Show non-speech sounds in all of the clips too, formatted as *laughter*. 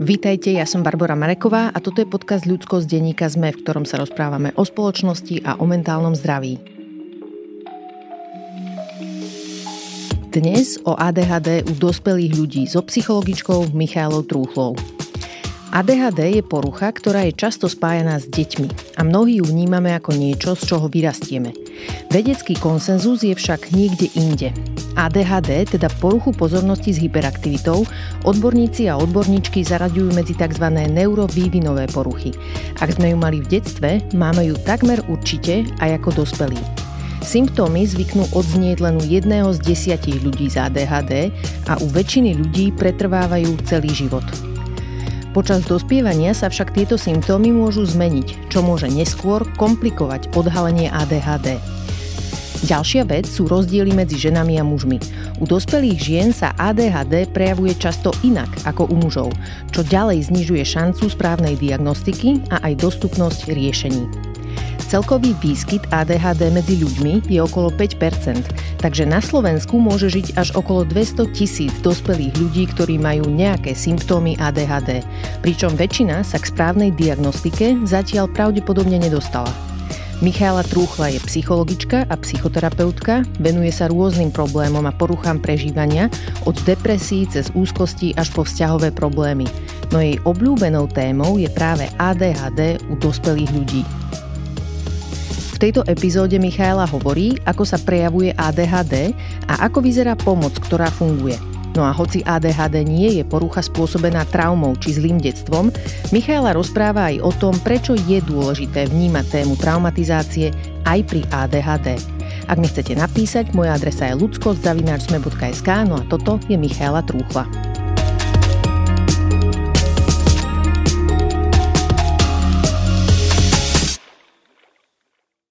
Vítajte, ja som Barbara Mareková a toto je podcast Ľudsko z denníka ZME, v ktorom sa rozprávame o spoločnosti a o mentálnom zdraví. Dnes o ADHD u dospelých ľudí so psychologičkou Michailou Trúchlou. ADHD je porucha, ktorá je často spájaná s deťmi a mnohí ju vnímame ako niečo, z čoho vyrastieme. Vedecký konsenzus je však niekde inde. ADHD, teda poruchu pozornosti s hyperaktivitou, odborníci a odborníčky zaraďujú medzi tzv. neurovývinové poruchy. Ak sme ju mali v detstve, máme ju takmer určite aj ako dospelí. Symptómy zvyknú odznieť len u jedného z desiatich ľudí z ADHD a u väčšiny ľudí pretrvávajú celý život. Počas dospievania sa však tieto symptómy môžu zmeniť, čo môže neskôr komplikovať odhalenie ADHD. Ďalšia vec sú rozdiely medzi ženami a mužmi. U dospelých žien sa ADHD prejavuje často inak ako u mužov, čo ďalej znižuje šancu správnej diagnostiky a aj dostupnosť riešení. Celkový výskyt ADHD medzi ľuďmi je okolo 5%, takže na Slovensku môže žiť až okolo 200 tisíc dospelých ľudí, ktorí majú nejaké symptómy ADHD, pričom väčšina sa k správnej diagnostike zatiaľ pravdepodobne nedostala. Michaela Trúchla je psychologička a psychoterapeutka, venuje sa rôznym problémom a poruchám prežívania, od depresí cez úzkosti až po vzťahové problémy. No jej obľúbenou témou je práve ADHD u dospelých ľudí tejto epizóde Michaela hovorí, ako sa prejavuje ADHD a ako vyzerá pomoc, ktorá funguje. No a hoci ADHD nie je porucha spôsobená traumou či zlým detstvom, Michaela rozpráva aj o tom, prečo je dôležité vnímať tému traumatizácie aj pri ADHD. Ak mi chcete napísať, moja adresa je ludskosť.sme.sk, no a toto je Michaela Trúchla.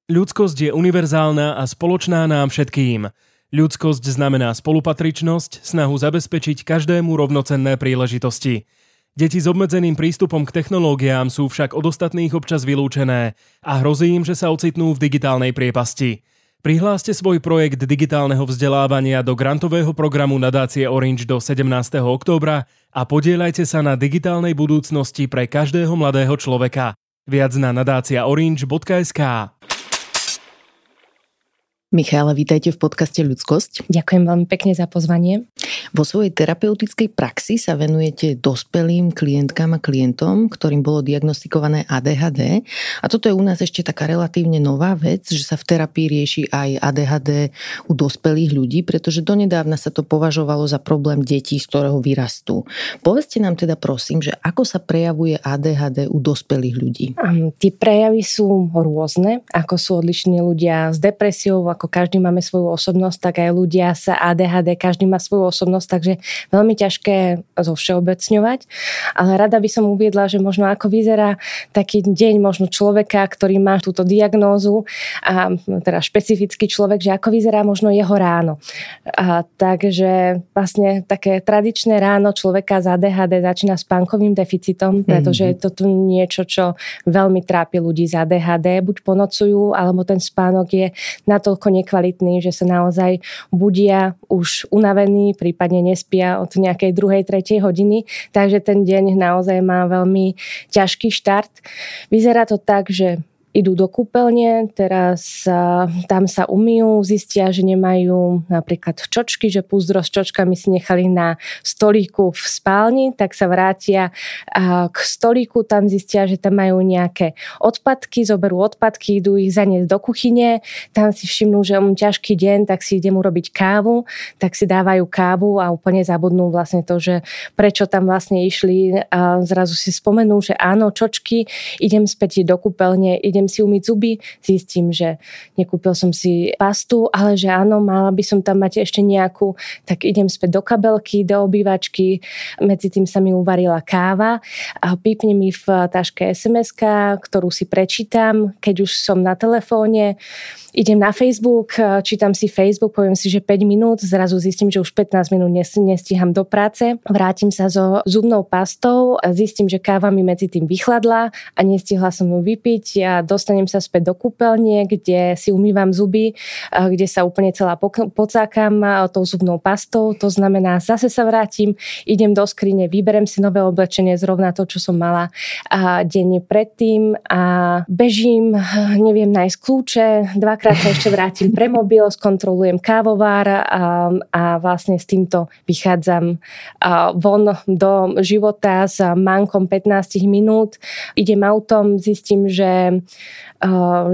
Ľudskosť je univerzálna a spoločná nám všetkým. Ľudskosť znamená spolupatričnosť, snahu zabezpečiť každému rovnocenné príležitosti. Deti s obmedzeným prístupom k technológiám sú však od ostatných občas vylúčené a hrozí im, že sa ocitnú v digitálnej priepasti. Prihláste svoj projekt digitálneho vzdelávania do grantového programu nadácie Orange do 17. októbra a podielajte sa na digitálnej budúcnosti pre každého mladého človeka. Viac na nadáciaorange.sk Michála, vítajte v podcaste Ľudskosť. Ďakujem veľmi pekne za pozvanie. Vo svojej terapeutickej praxi sa venujete dospelým klientkám a klientom, ktorým bolo diagnostikované ADHD. A toto je u nás ešte taká relatívne nová vec, že sa v terapii rieši aj ADHD u dospelých ľudí, pretože donedávna sa to považovalo za problém detí, z ktorého vyrastú. Povedzte nám teda prosím, že ako sa prejavuje ADHD u dospelých ľudí? Um, tie prejavy sú rôzne, ako sú odlišní ľudia s depresiou, ako každý máme svoju osobnosť, tak aj ľudia sa ADHD, každý má svoju osobnosť, takže veľmi ťažké zo všeobecňovať. Ale rada by som uviedla, že možno ako vyzerá taký deň možno človeka, ktorý má túto diagnózu, a teda špecifický človek, že ako vyzerá možno jeho ráno. A, takže vlastne také tradičné ráno človeka z ADHD začína spánkovým deficitom, pretože mm-hmm. je to tu niečo, čo veľmi trápi ľudí z ADHD. Buď ponocujú, alebo ten spánok je natoľko nekvalitní, že sa naozaj budia už unavení, prípadne nespia od nejakej druhej, tretej hodiny, takže ten deň naozaj má veľmi ťažký štart. Vyzerá to tak, že idú do kúpeľne, teraz tam sa umýjú, zistia, že nemajú napríklad čočky, že púzdro s čočkami si nechali na stolíku v spálni, tak sa vrátia k stolíku, tam zistia, že tam majú nejaké odpadky, zoberú odpadky, idú ich zaniesť do kuchyne, tam si všimnú, že on ťažký deň, tak si idem urobiť kávu, tak si dávajú kávu a úplne zabudnú vlastne to, že prečo tam vlastne išli zrazu si spomenú, že áno, čočky, idem späť do kúpeľne, idem idem si umyť zuby, zistím, že nekúpil som si pastu, ale že áno, mala by som tam mať ešte nejakú, tak idem späť do kabelky, do obývačky, medzi tým sa mi uvarila káva a pípne mi v taške sms ktorú si prečítam, keď už som na telefóne, idem na Facebook, čítam si Facebook, poviem si, že 5 minút, zrazu zistím, že už 15 minút nestíham do práce, vrátim sa so zubnou pastou, zistím, že káva mi medzi tým vychladla a nestihla som ju vypiť a dostanem sa späť do kúpeľne, kde si umývam zuby, kde sa úplne celá pocákam tou zubnou pastou. To znamená, zase sa vrátim, idem do skrine, vyberem si nové oblečenie, zrovna to, čo som mala denne predtým a bežím, neviem nájsť kľúče, dvakrát sa ešte vrátim pre mobil, skontrolujem kávovár a, a vlastne s týmto vychádzam von do života s mankom 15 minút. Idem autom, zistím, že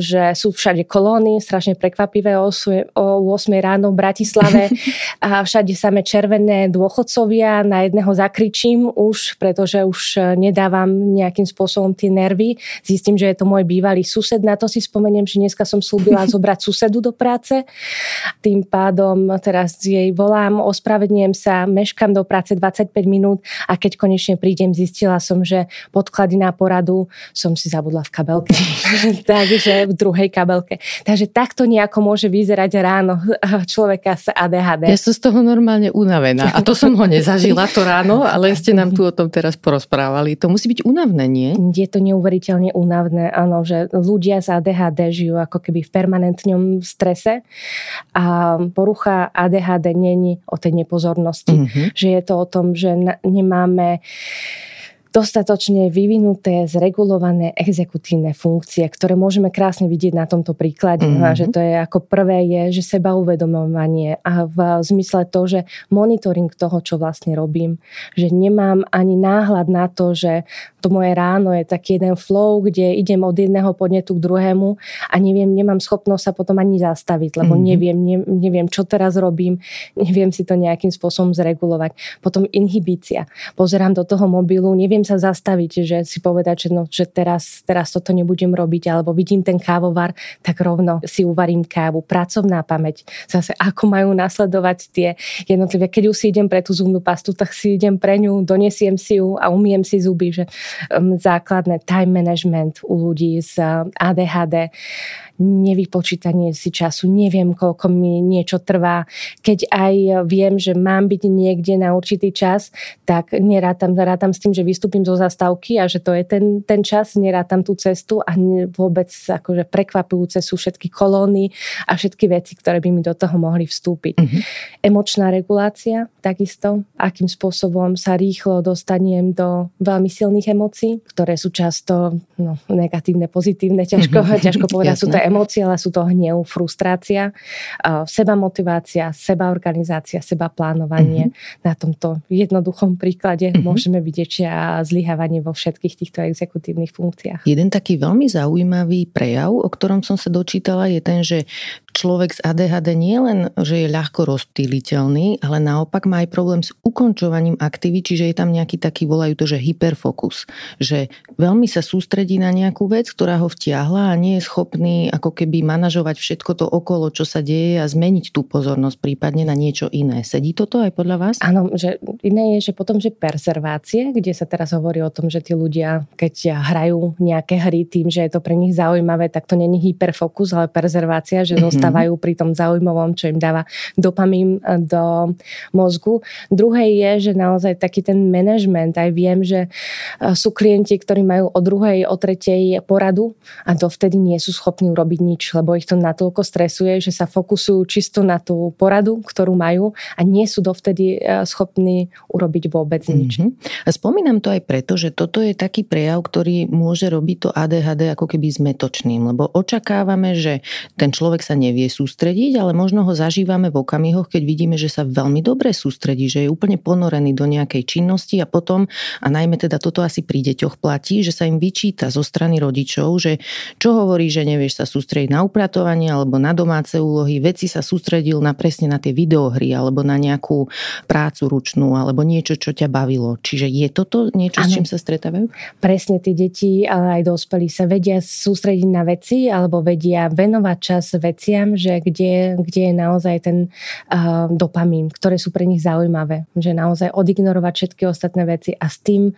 že sú všade kolóny, strašne prekvapivé o 8 ráno v Bratislave *laughs* a všade samé červené dôchodcovia, na jedného zakričím už, pretože už e, nedávam nejakým spôsobom tie nervy. Zistím, že je to môj bývalý sused, na to si spomeniem, že dneska som slúbila *laughs* zobrať susedu do práce. Tým pádom teraz jej volám, ospravedlňujem sa, meškam do práce 25 minút a keď konečne prídem, zistila som, že podklady na poradu som si zabudla v kabelke. *laughs* *laughs* takže v druhej kabelke. Takže takto nejako môže vyzerať ráno *laughs* človeka s ADHD. Ja som z toho normálne unavená a to som ho nezažila to ráno, ale ste nám tu o tom teraz porozprávali. To musí byť únavné, nie? Je to neuveriteľne únavné, áno, že ľudia s ADHD žijú ako keby v permanentnom strese a porucha ADHD není o tej nepozornosti. Mm-hmm. Že je to o tom, že nemáme dostatočne vyvinuté, zregulované exekutívne funkcie, ktoré môžeme krásne vidieť na tomto príklade. Mm-hmm. A že to je ako prvé je, že seba uvedomovanie a v zmysle to, že monitoring toho, čo vlastne robím. Že nemám ani náhľad na to, že to moje ráno je taký jeden flow, kde idem od jedného podnetu k druhému a neviem, nemám schopnosť sa potom ani zastaviť, lebo mm-hmm. neviem, ne, neviem, čo teraz robím, neviem si to nejakým spôsobom zregulovať. Potom inhibícia. Pozerám do toho mobilu, neviem sa zastaviť, že si povedať, že, no, že teraz, teraz toto nebudem robiť, alebo vidím ten kávovar, tak rovno si uvarím kávu. Pracovná pamäť. Zase ako majú nasledovať tie jednotlivé. Keď už si idem pre tú zubnú pastu, tak si idem pre ňu, donesiem si ju a umiem si zuby. Že, um, základné time management u ľudí z uh, ADHD nevypočítanie si času, neviem, koľko mi niečo trvá. Keď aj viem, že mám byť niekde na určitý čas, tak nerátam, rátam s tým, že vystúpim zo zastávky a že to je ten, ten čas, nerátam tú cestu a vôbec akože prekvapujúce sú všetky kolóny a všetky veci, ktoré by mi do toho mohli vstúpiť. Mm-hmm. Emočná regulácia, takisto, akým spôsobom sa rýchlo dostanem do veľmi silných emócií, ktoré sú často no, negatívne, pozitívne, ťažko, ťažko povedať, sú to emócie, ale sú to hnev, frustrácia, seba motivácia, seba organizácia, seba plánovanie. Mm-hmm. Na tomto jednoduchom príklade mm-hmm. môžeme vidieť zlyhávanie vo všetkých týchto exekutívnych funkciách. Jeden taký veľmi zaujímavý prejav, o ktorom som sa dočítala, je ten, že človek s ADHD nie len, že je ľahko rozptýliteľný, ale naopak má aj problém s ukončovaním aktivít, čiže je tam nejaký taký, volajú to, že hyperfokus. Že veľmi sa sústredí na nejakú vec, ktorá ho vtiahla a nie je schopný ako keby manažovať všetko to okolo, čo sa deje a zmeniť tú pozornosť prípadne na niečo iné. Sedí toto aj podľa vás? Áno, že iné je, že potom, že preservácie, kde sa teraz hovorí o tom, že tí ľudia, keď hrajú nejaké hry tým, že je to pre nich zaujímavé, tak to není hyperfokus, ale preservácia, že mm-hmm. zostávajú pri tom zaujímavom, čo im dáva dopamín e, do mozgu. Druhé je, že naozaj taký ten management, aj viem, že e, sú klienti, ktorí majú o druhej, o tretej poradu a dovtedy nie sú schopní urobiť robiť nič, lebo ich to natoľko stresuje, že sa fokusujú čisto na tú poradu, ktorú majú a nie sú dovtedy e, schopní urobiť vôbec nič. Mm-hmm. A spomínam to aj preto, že toto je taký prejav, ktorý môže robiť to ADHD ako keby zmetočným, lebo očakávame, že ten človek sa nevie sústrediť, ale možno ho zažívame v okamihoch, keď vidíme, že sa veľmi dobre sústredí, že je úplne ponorený do nejakej činnosti a potom, a najmä teda toto asi pri deťoch platí, že sa im vyčíta zo strany rodičov, že čo hovorí, že nevieš sa sústrediť na upratovanie alebo na domáce úlohy, veci sa sústredil na presne na tie videohry alebo na nejakú prácu ručnú alebo niečo, čo ťa bavilo. Čiže je toto niečo, ano. s čím sa stretávajú? Presne tí deti, ale aj dospelí sa vedia sústrediť na veci alebo vedia venovať čas veciam, že kde, kde je naozaj ten uh, dopamín, ktoré sú pre nich zaujímavé. Že naozaj odignorovať všetky ostatné veci a s tým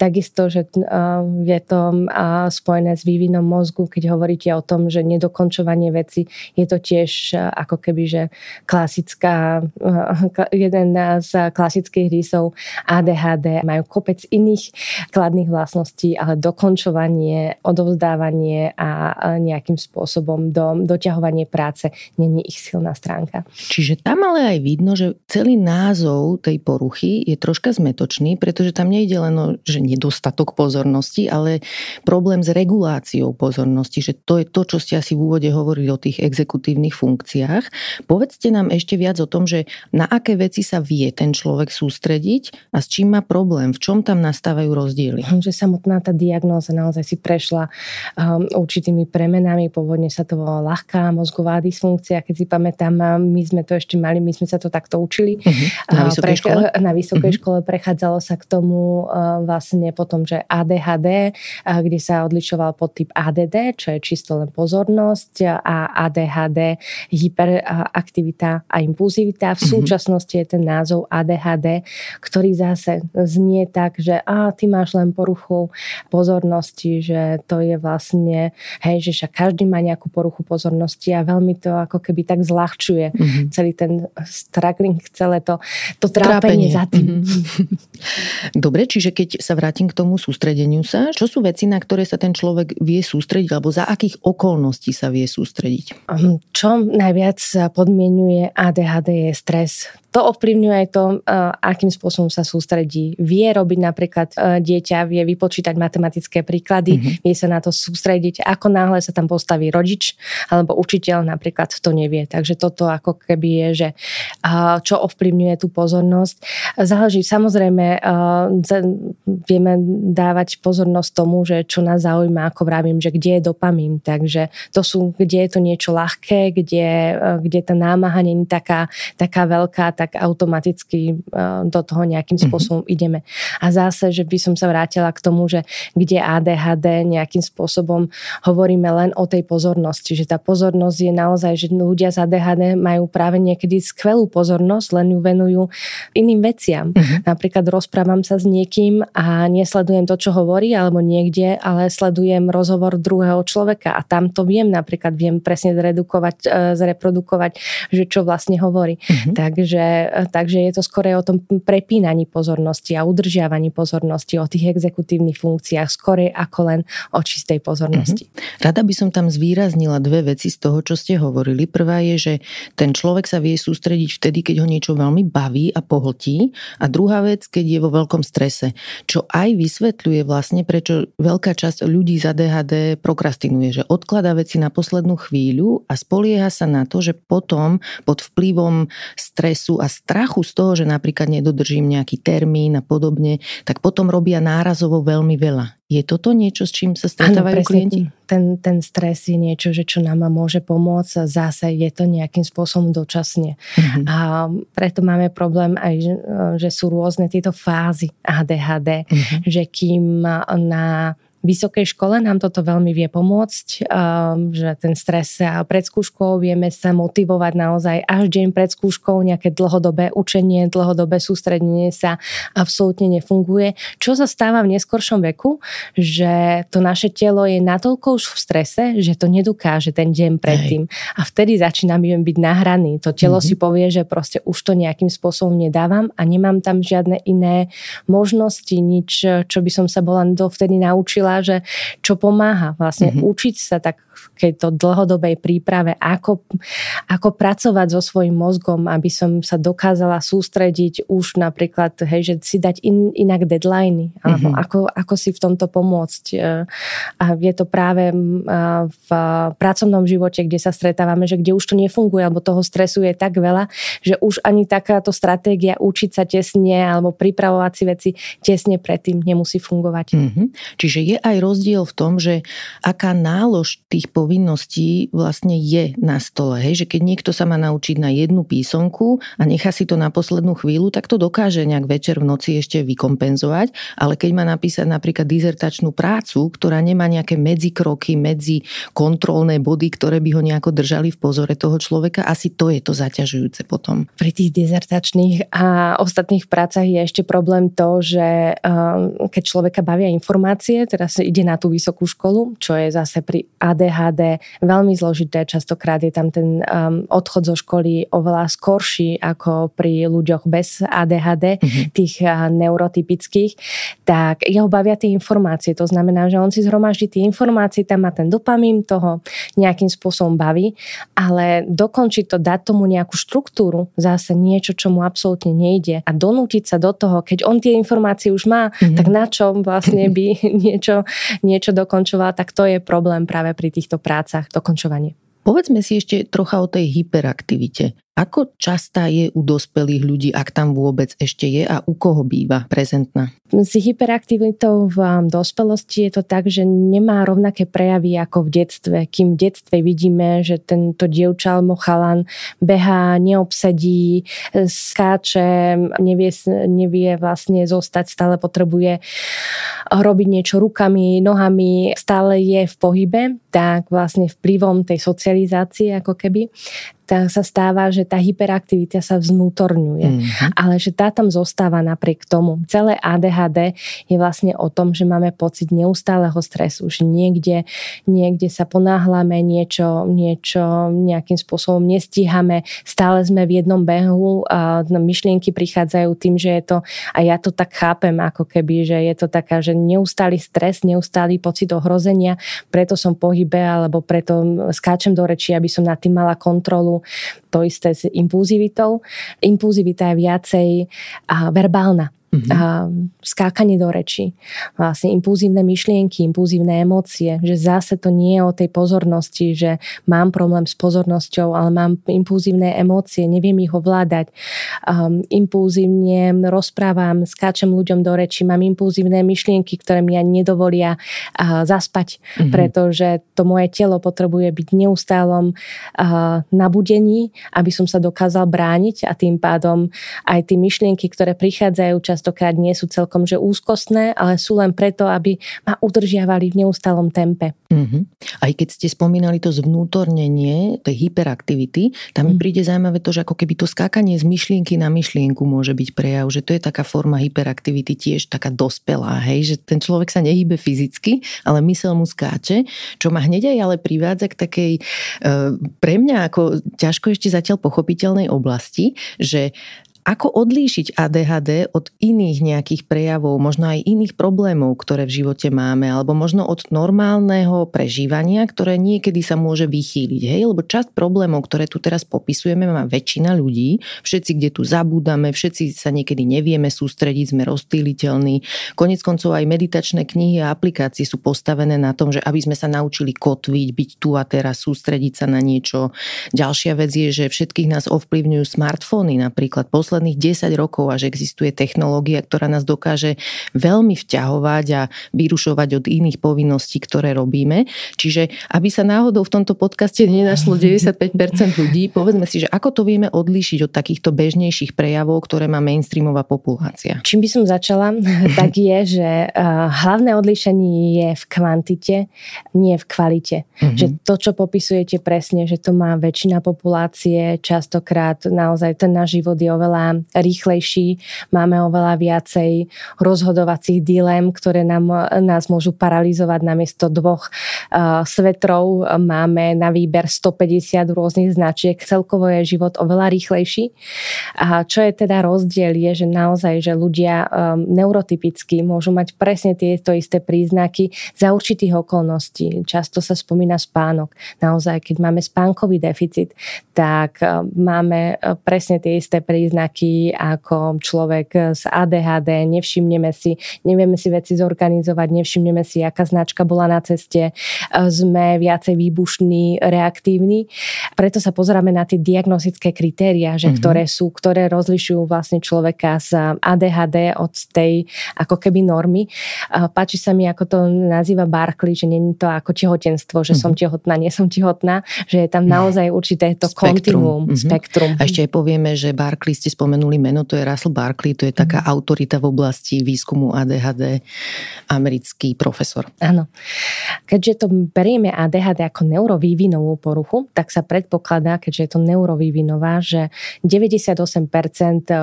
takisto, že uh, je to uh, spojené s vývinom mozgu, keď hovoríte o tom, že nedokončovanie veci je to tiež e, ako keby, že klasická, e, jeden z klasických rysov, ADHD, majú kopec iných kladných vlastností, ale dokončovanie, odovzdávanie a nejakým spôsobom do, doťahovanie práce není ich silná stránka. Čiže tam ale aj vidno, že celý názov tej poruchy je troška zmetočný, pretože tam nejde len o že nedostatok pozornosti, ale problém s reguláciou pozornosti, že to je to, čo ste asi v úvode hovorili o tých exekutívnych funkciách. Povedzte nám ešte viac o tom, že na aké veci sa vie ten človek sústrediť a s čím má problém, v čom tam nastávajú rozdiely. Že samotná tá diagnóza naozaj si prešla um, určitými premenami, pôvodne sa to volala ľahká mozgová dysfunkcia, keď si pamätám, my sme to ešte mali, my sme sa to takto učili. Uh-huh. Na vysokej Pre, škole? Na vysokej uh-huh. škole prechádzalo sa k tomu uh, vlastne potom, že ADHD, uh, kde sa odlišoval podtyp ADD, čo je čisto len pozornosť a ADHD hyperaktivita a impulzivita. V mhm. súčasnosti je ten názov ADHD, ktorý zase znie tak, že a ty máš len poruchu pozornosti, že to je vlastne, hej, že však každý má nejakú poruchu pozornosti a veľmi to ako keby tak zľahčuje mm-hmm. celý ten struggling, celé to, to trápenie, trápenie za tým. Mm-hmm. *laughs* Dobre, čiže keď sa vrátim k tomu sústredeniu sa, čo sú veci, na ktoré sa ten človek vie sústrediť, alebo za akých okolností sa vie sústrediť? Hm, čo najviac podmienuje ADHD je stres to ovplyvňuje aj to, eh, akým spôsobom sa sústredí. Vie robiť napríklad eh, dieťa, vie vypočítať matematické príklady, mm-hmm. vie sa na to sústrediť. Ako náhle sa tam postaví rodič alebo učiteľ napríklad to nevie. Takže toto ako keby je, že čo ovplyvňuje tú pozornosť. Záleží samozrejme, vieme dávať pozornosť tomu, že čo nás zaujíma, ako vravím, že kde je dopamín. Takže to sú, kde je to niečo ľahké, kde, kde tá námaha není taká, taká veľká, tak automaticky e, do toho nejakým mhm. spôsobom mm-hmm. ideme. A zase, že by som sa vrátila k tomu, že kde ADHD nejakým spôsobom hovoríme len o tej pozornosti, že tá pozornosť je naozaj, že ľudia z ADHD majú práve niekedy skvelú pozornosť, len ju venujú iným veciam. Mm-hmm. Napríklad rozprávam sa s niekým a nesledujem to, čo hovorí, alebo niekde, ale sledujem rozhovor druhého človeka a tam to viem, napríklad viem presne zredukovať, e, zreprodukovať, že čo vlastne hovorí. Mm-hmm. Takže takže je to skôr o tom prepínaní pozornosti a udržiavaní pozornosti, o tých exekutívnych funkciách, skôr ako len o čistej pozornosti. Mm-hmm. Rada by som tam zvýraznila dve veci z toho, čo ste hovorili. Prvá je, že ten človek sa vie sústrediť vtedy, keď ho niečo veľmi baví a pohltí. A druhá vec, keď je vo veľkom strese. Čo aj vysvetľuje vlastne, prečo veľká časť ľudí z ADHD prokrastinuje, že odkladá veci na poslednú chvíľu a spolieha sa na to, že potom pod vplyvom stresu a strachu z toho, že napríklad nedodržím nejaký termín a podobne, tak potom robia nárazovo veľmi veľa. Je toto niečo, s čím sa stretávajú ano, klienti? Ten, ten stres je niečo, že čo nám môže pomôcť. Zase je to nejakým spôsobom dočasne. Uh-huh. A preto máme problém aj, že, sú rôzne tieto fázy ADHD. Mhm. že kým na vysokej škole nám toto veľmi vie pomôcť, um, že ten stres pred skúškou vieme sa motivovať naozaj až deň pred skúškou, nejaké dlhodobé učenie, dlhodobé sústredenie sa absolútne nefunguje. Čo sa stáva v neskoršom veku, že to naše telo je natoľko už v strese, že to nedokáže ten deň predtým. A vtedy začíname byť nahraný. To telo mm-hmm. si povie, že proste už to nejakým spôsobom nedávam a nemám tam žiadne iné možnosti, nič, čo by som sa bola dovtedy naučila hovorila, že čo pomáha vlastne mm-hmm. učiť sa tak to dlhodobej príprave, ako, ako pracovať so svojím mozgom, aby som sa dokázala sústrediť už napríklad, hej, že si dať in, inak deadliny, alebo mm-hmm. ako, ako si v tomto pomôcť. E, a je to práve v pracovnom živote, kde sa stretávame, že kde už to nefunguje, alebo toho stresu je tak veľa, že už ani takáto stratégia učiť sa tesne alebo pripravovať si veci tesne predtým nemusí fungovať. Mm-hmm. Čiže je aj rozdiel v tom, že aká nálož tých povinností vlastne je na stole. Hej? Že keď niekto sa má naučiť na jednu písomku a nechá si to na poslednú chvíľu, tak to dokáže nejak večer v noci ešte vykompenzovať, ale keď má napísať napríklad dizertačnú prácu, ktorá nemá nejaké medzikroky, medzi kontrolné body, ktoré by ho nejako držali v pozore toho človeka, asi to je to zaťažujúce potom. Pri tých dizertačných a ostatných prácach je ešte problém to, že um, keď človeka bavia informácie, teraz ide na tú vysokú školu, čo je zase pri ADH ADHD veľmi zložité. Častokrát je tam ten um, odchod zo školy oveľa skorší ako pri ľuďoch bez ADHD, mm-hmm. tých uh, neurotypických. Tak jeho bavia tie informácie. To znamená, že on si zhromaždí tie informácie, tam má ten dopamín, toho nejakým spôsobom baví, ale dokončiť to, dať tomu nejakú štruktúru, zase niečo, čo mu absolútne nejde a donútiť sa do toho, keď on tie informácie už má, mm-hmm. tak na čom vlastne by *laughs* niečo, niečo dokončoval, tak to je problém práve pri týchto prácach, dokončovanie. Povedzme si ešte trocha o tej hyperaktivite. Ako častá je u dospelých ľudí, ak tam vôbec ešte je a u koho býva prezentná? S hyperaktivitou v um, dospelosti je to tak, že nemá rovnaké prejavy ako v detstve. Kým v detstve vidíme, že tento dievča alebo chalan behá, neobsedí, skáče, nevie, nevie vlastne zostať, stále potrebuje robiť niečo rukami, nohami, stále je v pohybe, tak vlastne vplyvom tej socializácie ako keby tak sa stáva, že tá hyperaktivita sa vznútorňuje. Mm-hmm. Ale že tá tam zostáva napriek tomu. Celé ADHD je vlastne o tom, že máme pocit neustáleho stresu, že niekde, niekde sa ponáhľame, niečo, niečo nejakým spôsobom nestíhame, stále sme v jednom behu a myšlienky prichádzajú tým, že je to, a ja to tak chápem, ako keby, že je to taká, že neustály stres, neustály pocit ohrozenia, preto som pohybe, alebo preto skáčem do reči, aby som nad tým mala kontrolu to isté s impulzivitou. Impulzivita je viacej verbálna. Mm-hmm. A skákanie do reči, vlastne impulzívne myšlienky, impulzívne emócie, že zase to nie je o tej pozornosti, že mám problém s pozornosťou, ale mám impulzívne emócie, neviem ich ovládať. Um, impulzívne rozprávam, skáčem ľuďom do reči, mám impulzívne myšlienky, ktoré mi ani nedovolia uh, zaspať, mm-hmm. pretože to moje telo potrebuje byť neustálom uh, nabudení, aby som sa dokázal brániť a tým pádom aj tie myšlienky, ktoré prichádzajú čas častokrát nie sú celkom že úzkostné, ale sú len preto, aby ma udržiavali v neustálom tempe. Uh-huh. Aj keď ste spomínali to zvnútornenie tej hyperaktivity, tam mi mm. príde zaujímavé to, že ako keby to skákanie z myšlienky na myšlienku môže byť prejav, že to je taká forma hyperaktivity tiež taká dospelá, hej, že ten človek sa nehybe fyzicky, ale mysel mu skáče, čo ma hneď aj ale privádza k takej e, pre mňa ako ťažko ešte zatiaľ pochopiteľnej oblasti, že ako odlíšiť ADHD od iných nejakých prejavov, možno aj iných problémov, ktoré v živote máme, alebo možno od normálneho prežívania, ktoré niekedy sa môže vychýliť. Hej? Lebo časť problémov, ktoré tu teraz popisujeme, má väčšina ľudí. Všetci, kde tu zabúdame, všetci sa niekedy nevieme sústrediť, sme rozstýliteľní. Konec koncov aj meditačné knihy a aplikácie sú postavené na tom, že aby sme sa naučili kotviť, byť tu a teraz, sústrediť sa na niečo. Ďalšia vec je, že všetkých nás ovplyvňujú smartfóny, napríklad posledný posledných 10 rokov až existuje technológia, ktorá nás dokáže veľmi vťahovať a vyrušovať od iných povinností, ktoré robíme. Čiže aby sa náhodou v tomto podcaste nenašlo *laughs* 95% ľudí, povedzme si, že ako to vieme odlíšiť od takýchto bežnejších prejavov, ktoré má mainstreamová populácia. Čím by som začala, *laughs* tak je, že hlavné odlíšenie je v kvantite, nie v kvalite. Mm-hmm. Že to, čo popisujete presne, že to má väčšina populácie, častokrát naozaj ten náš život je oveľa rýchlejší, máme oveľa viacej rozhodovacích dilem, ktoré nám, nás môžu paralizovať namiesto dvoch uh, svetrov. Máme na výber 150 rôznych značiek. Celkovo je život oveľa rýchlejší. A čo je teda rozdiel je, že naozaj, že ľudia um, neurotypicky môžu mať presne tieto isté príznaky za určitých okolností. Často sa spomína spánok. Naozaj, keď máme spánkový deficit, tak um, máme presne tie isté príznaky taký ako človek s ADHD, nevšimneme si, nevieme si veci zorganizovať, nevšimneme si, aká značka bola na ceste, sme viacej výbušní, reaktívni. Preto sa pozeráme na tie diagnostické kritéria, že mm-hmm. ktoré sú, ktoré rozlišujú vlastne človeka z ADHD od tej ako keby normy. Páči sa mi, ako to nazýva Barkley, že není to ako tehotenstvo, že mm-hmm. som tehotná, nie som tehotná, že je tam naozaj určité to spektrum. kontinuum, mm-hmm. spektrum. A ešte aj povieme, že Barkley ste spomenuli meno, to je Russell Barkley, to je taká mm. autorita v oblasti výskumu ADHD, americký profesor. Áno. Keďže to berieme ADHD ako neurovývinovú poruchu, tak sa predpokladá, keďže je to neurovývinová, že 98%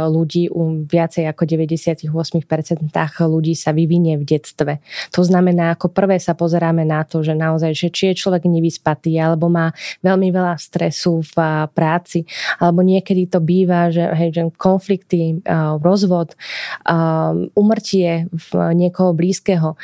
ľudí, u viacej ako 98% ľudí sa vyvinie v detstve. To znamená, ako prvé sa pozeráme na to, že naozaj, že či je človek nevyspatý, alebo má veľmi veľa stresu v práci, alebo niekedy to býva, že, hej, že konflikty, rozvod, umrtie niekoho blízkeho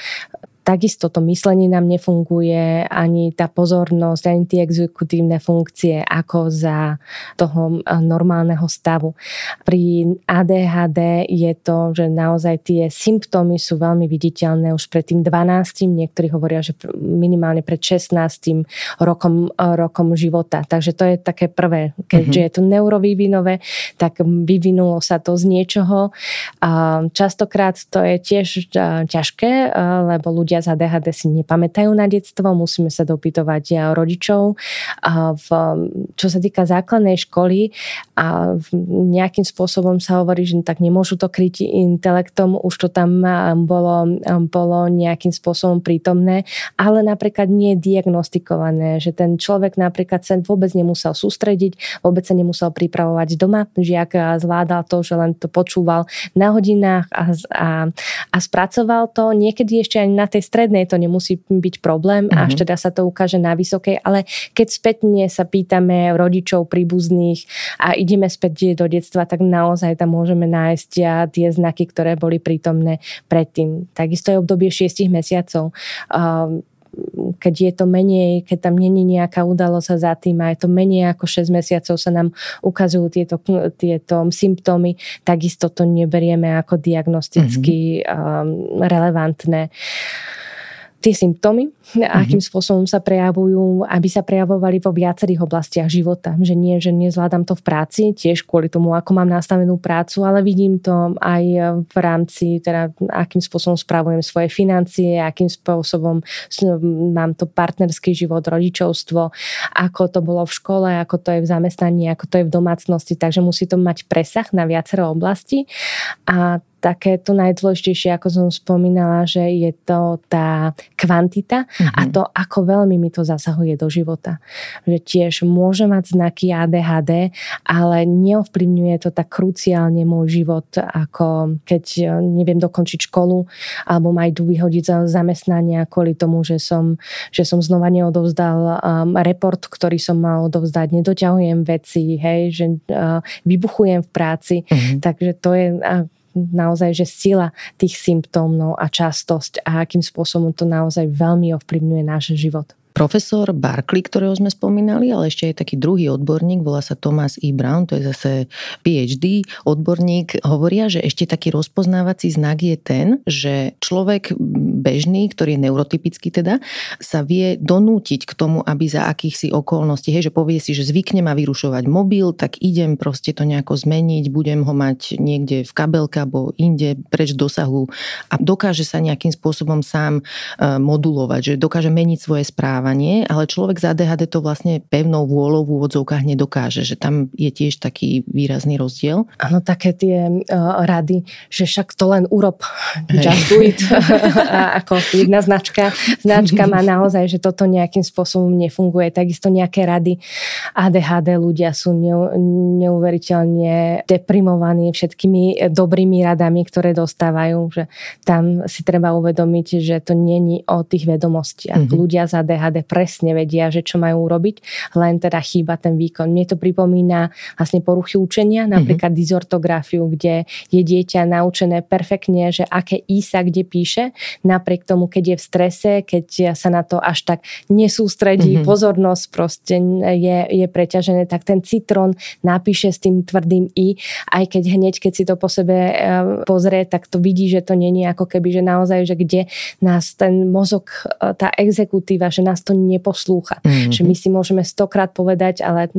takisto to myslenie nám nefunguje, ani tá pozornosť, ani tie exekutívne funkcie ako za toho eh, normálneho stavu. Pri ADHD je to, že naozaj tie symptómy sú veľmi viditeľné už pred tým 12. Niektorí hovoria, že minimálne pred 16. rokom, eh, rokom života. Takže to je také prvé. Keďže uh-huh. je to neurovývinové, tak vyvinulo sa to z niečoho. Častokrát to je tiež eh, ťažké, lebo ľudia ľudia s ADHD si nepamätajú na detstvo, musíme sa dopytovať rodičov. A v, čo sa týka základnej školy, a nejakým spôsobom sa hovorí, že tak nemôžu to kryť intelektom, už to tam bolo, bolo nejakým spôsobom prítomné, ale napríklad nie je diagnostikované, že ten človek napríklad sa vôbec nemusel sústrediť, vôbec sa nemusel pripravovať doma, žiak zvládal to, že len to počúval na hodinách a, a, a spracoval to. Niekedy ešte aj na tej tej strednej to nemusí byť problém, mm-hmm. až teda sa to ukáže na vysokej, ale keď spätne sa pýtame rodičov, príbuzných a ideme späť do detstva, tak naozaj tam môžeme nájsť tie znaky, ktoré boli prítomné predtým. Takisto je obdobie 6 mesiacov keď je to menej, keď tam není nejaká udalosť za tým a je to menej ako 6 mesiacov sa nám ukazujú tieto, tieto symptómy, takisto to neberieme ako diagnosticky mm-hmm. relevantné tie symptómy, mm-hmm. akým spôsobom sa prejavujú, aby sa prejavovali vo viacerých oblastiach života. Že nie, že nezvládam to v práci, tiež kvôli tomu, ako mám nastavenú prácu, ale vidím to aj v rámci, teda akým spôsobom spravujem svoje financie, akým spôsobom mám to partnerský život, rodičovstvo, ako to bolo v škole, ako to je v zamestnaní, ako to je v domácnosti. Takže musí to mať presah na viacero oblasti a také to najdôležitejšie, ako som spomínala, že je to tá kvantita mm-hmm. a mhm. to, ako veľmi mi to zasahuje do života. Že tiež môže mať znaky ADHD, ale neovplyvňuje to tak kruciálne môj život, ako keď e, neviem dokončiť školu alebo ma idú vyhodiť za zamestnania kvôli tomu, že som, že som znova neodovzdal um, report, ktorý som mal odovzdať, nedoťahujem veci, hej, že uh, vybuchujem v práci. Mm-hmm. Takže to je uh, naozaj, že sila tých symptómov a častosť a akým spôsobom to naozaj veľmi ovplyvňuje náš život. Profesor Barkley, ktorého sme spomínali, ale ešte aj taký druhý odborník, volá sa Thomas E. Brown, to je zase PhD odborník, hovoria, že ešte taký rozpoznávací znak je ten, že človek bežný, ktorý je neurotypický teda, sa vie donútiť k tomu, aby za akýchsi okolností, hej, že povie si, že zvykne ma vyrušovať mobil, tak idem proste to nejako zmeniť, budem ho mať niekde v kabelke alebo inde preč dosahu a dokáže sa nejakým spôsobom sám e, modulovať, že dokáže meniť svoje správy správanie, ale človek z ADHD to vlastne pevnou vôľou v úvodzovkách nedokáže, že tam je tiež taký výrazný rozdiel. Áno, také tie uh, rady, že však to len urob, hey. just do it. *laughs* ako jedna značka. Značka má naozaj, že toto nejakým spôsobom nefunguje. Takisto nejaké rady ADHD ľudia sú neuveriteľne deprimovaní všetkými dobrými radami, ktoré dostávajú. Že tam si treba uvedomiť, že to není o tých vedomostiach. Mm-hmm. Ľudia z ADHD ADHD presne vedia, že čo majú urobiť, len teda chýba ten výkon. Mne to pripomína vlastne poruchy učenia, mhm. napríklad mm-hmm. dizortografiu, kde je dieťa naučené perfektne, že aké I sa kde píše, napriek tomu, keď je v strese, keď sa na to až tak nesústredí, mm-hmm. pozornosť proste je, je preťažené, tak ten citrón napíše s tým tvrdým I, aj keď hneď, keď si to po sebe e, pozrie, tak to vidí, že to není ako keby, že naozaj, že kde nás ten mozog, e, tá exekutíva, že nás to neposlúcha. Mm-hmm. Že my si môžeme stokrát povedať, ale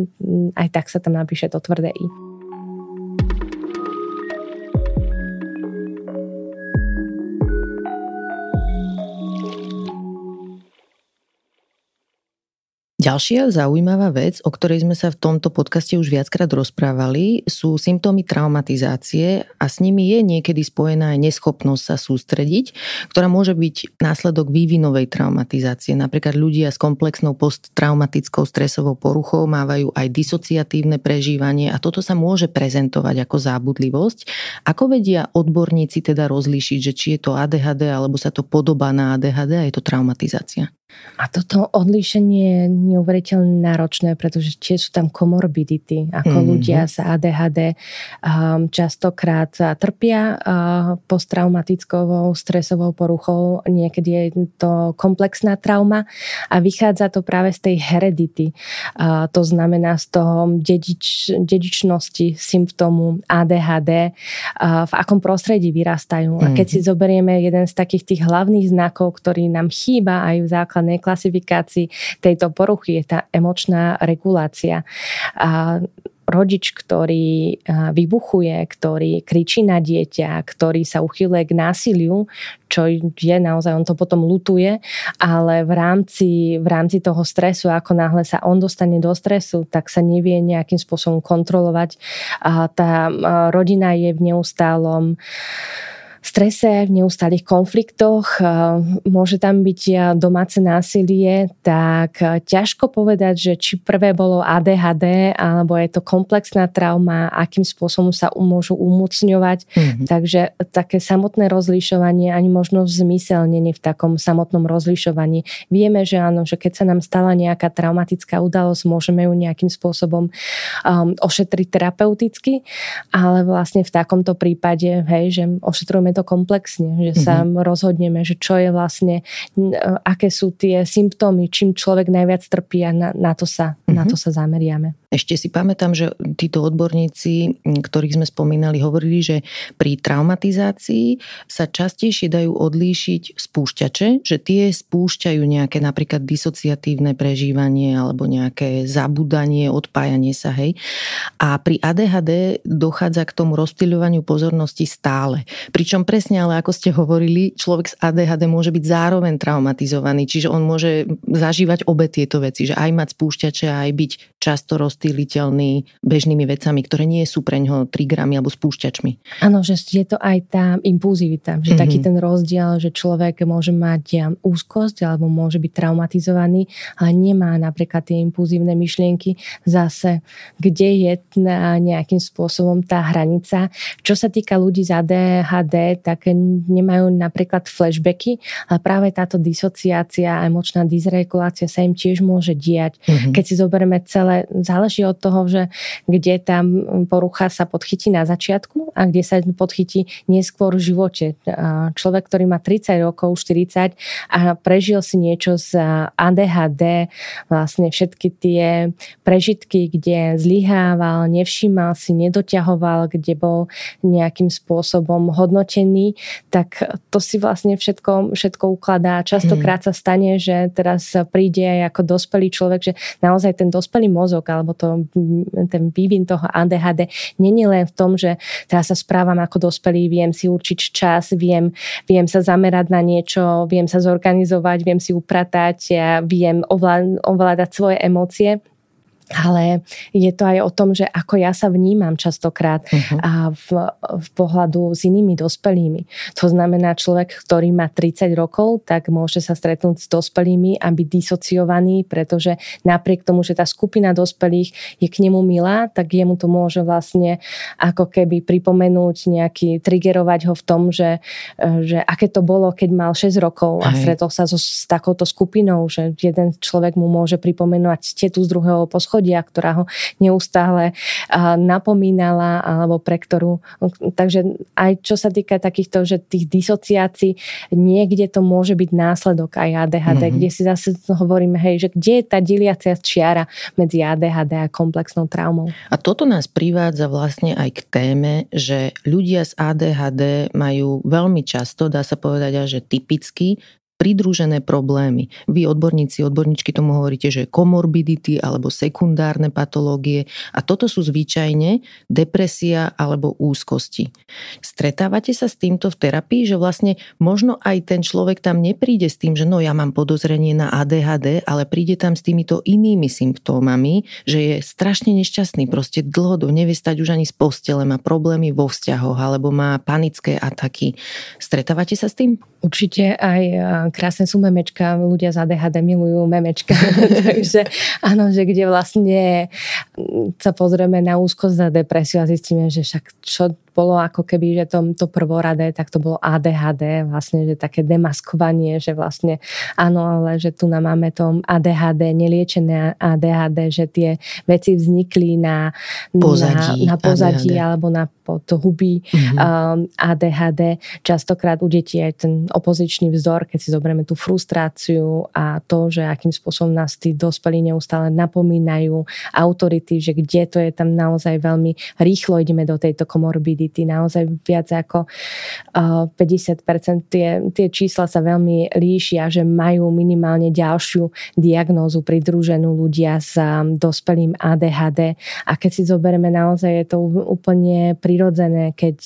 aj tak sa tam napíše to tvrdé I. Ďalšia zaujímavá vec, o ktorej sme sa v tomto podcaste už viackrát rozprávali, sú symptómy traumatizácie a s nimi je niekedy spojená aj neschopnosť sa sústrediť, ktorá môže byť následok vývinovej traumatizácie. Napríklad ľudia s komplexnou posttraumatickou stresovou poruchou mávajú aj disociatívne prežívanie a toto sa môže prezentovať ako zábudlivosť. Ako vedia odborníci teda rozlíšiť, že či je to ADHD alebo sa to podobá na ADHD a je to traumatizácia? A toto odlíšenie je neuveriteľne náročné, pretože tie sú tam komorbidity, ako mm-hmm. ľudia s ADHD um, častokrát trpia uh, posttraumatickou stresovou poruchou, niekedy je to komplexná trauma a vychádza to práve z tej heredity. Uh, to znamená z toho dedič, dedičnosti symptómu ADHD, uh, v akom prostredí vyrastajú. Mm-hmm. A keď si mhm. zoberieme jeden z takých tých hlavných znakov, ktorý nám chýba aj v základ základnej klasifikácii tejto poruchy je tá emočná regulácia. A rodič, ktorý vybuchuje, ktorý kričí na dieťa, ktorý sa uchyluje k násiliu, čo je naozaj, on to potom lutuje, ale v rámci, v rámci toho stresu, ako náhle sa on dostane do stresu, tak sa nevie nejakým spôsobom kontrolovať. Tá rodina je v neustálom strese, v neustálých konfliktoch, eh, môže tam byť eh, domáce násilie, tak eh, ťažko povedať, že či prvé bolo ADHD, alebo je to komplexná trauma, akým spôsobom sa môžu umocňovať. Mm-hmm. Takže také samotné rozlišovanie ani možno v zmysel není v takom samotnom rozlišovaní. Vieme, že áno, že keď sa nám stala nejaká traumatická udalosť, môžeme ju nejakým spôsobom um, ošetriť terapeuticky, ale vlastne v takomto prípade, hej, že ošetrujeme to komplexne, že sa mm-hmm. rozhodneme, že čo je vlastne, aké sú tie symptómy, čím človek najviac trpí a na, na, to, sa, mm-hmm. na to sa zameriame. Ešte si pamätám, že títo odborníci, ktorých sme spomínali, hovorili, že pri traumatizácii sa častejšie dajú odlíšiť spúšťače, že tie spúšťajú nejaké napríklad disociatívne prežívanie alebo nejaké zabudanie, odpájanie sa, hej. A pri ADHD dochádza k tomu rozptýľovaniu pozornosti stále. Pričom presne, ale ako ste hovorili, človek s ADHD môže byť zároveň traumatizovaný, čiže on môže zažívať obe tieto veci, že aj mať spúšťače a aj byť často roz rozptýliteľný bežnými vecami, ktoré nie sú pre ňoho triggerami alebo spúšťačmi. Áno, že je to aj tá impulzivita, že mm-hmm. taký ten rozdiel, že človek môže mať úzkosť alebo môže byť traumatizovaný, ale nemá napríklad tie impulzívne myšlienky zase, kde je nejakým spôsobom tá hranica. Čo sa týka ľudí z ADHD, tak nemajú napríklad flashbacky, ale práve táto disociácia emočná dysregulácia sa im tiež môže diať. Mm-hmm. Keď si zoberieme celé, záleží záleží od toho, že kde tá porucha sa podchytí na začiatku a kde sa podchytí neskôr v živote. Človek, ktorý má 30 rokov, 40 a prežil si niečo z ADHD, vlastne všetky tie prežitky, kde zlyhával, nevšímal si, nedoťahoval, kde bol nejakým spôsobom hodnotený, tak to si vlastne všetko, všetko ukladá. Častokrát mm. sa stane, že teraz príde aj ako dospelý človek, že naozaj ten dospelý mozog alebo to, ten vývin toho ADHD není len v tom, že teraz sa správam ako dospelý, viem si určiť čas, viem, viem sa zamerať na niečo, viem sa zorganizovať, viem si upratať, ja viem ovládať svoje emócie ale je to aj o tom, že ako ja sa vnímam častokrát uh-huh. a v, v pohľadu s inými dospelými. To znamená, človek, ktorý má 30 rokov, tak môže sa stretnúť s dospelými a byť disociovaný, pretože napriek tomu, že tá skupina dospelých je k nemu milá, tak jemu to môže vlastne ako keby pripomenúť nejaký, triggerovať ho v tom, že, že aké to bolo, keď mal 6 rokov a stretol sa so, s takouto skupinou, že jeden človek mu môže pripomenúť tetu z druhého poschodia pochodia, ktorá ho neustále napomínala, alebo pre ktorú... Takže aj čo sa týka takýchto, že tých disociácií, niekde to môže byť následok aj ADHD, mm-hmm. kde si zase hovoríme, hej, že kde je tá deliacia čiara medzi ADHD a komplexnou traumou. A toto nás privádza vlastne aj k téme, že ľudia s ADHD majú veľmi často, dá sa povedať, že typicky pridružené problémy. Vy odborníci, odborníčky tomu hovoríte, že komorbidity alebo sekundárne patológie a toto sú zvyčajne depresia alebo úzkosti. Stretávate sa s týmto v terapii, že vlastne možno aj ten človek tam nepríde s tým, že no ja mám podozrenie na ADHD, ale príde tam s týmito inými symptómami, že je strašne nešťastný, proste dlhodobo nevie stať už ani z postele, má problémy vo vzťahoch alebo má panické ataky. Stretávate sa s tým? Určite aj krásne sú memečka, ľudia z ADHD milujú memečka, *laughs* takže áno, že kde vlastne sa pozrieme na úzkosť za depresiu a zistíme, že však čo bolo ako keby, že to, to prvoradé, tak to bolo ADHD, vlastne, že také demaskovanie, že vlastne áno, ale že tu nám máme to ADHD, neliečené ADHD, že tie veci vznikli na pozadí, na, na pozadí ADHD. alebo na podhubí mm-hmm. um, ADHD. Častokrát u detí aj ten opozičný vzor, keď si zoberieme tú frustráciu a to, že akým spôsobom nás tí dospelí neustále napomínajú autority, že kde to je tam naozaj veľmi rýchlo ideme do tejto komorbidy morbidity, naozaj viac ako 50%. Tie, tie čísla sa veľmi líšia, že majú minimálne ďalšiu diagnózu pridruženú ľudia s dospelým ADHD. A keď si zoberieme naozaj, je to úplne prirodzené, keď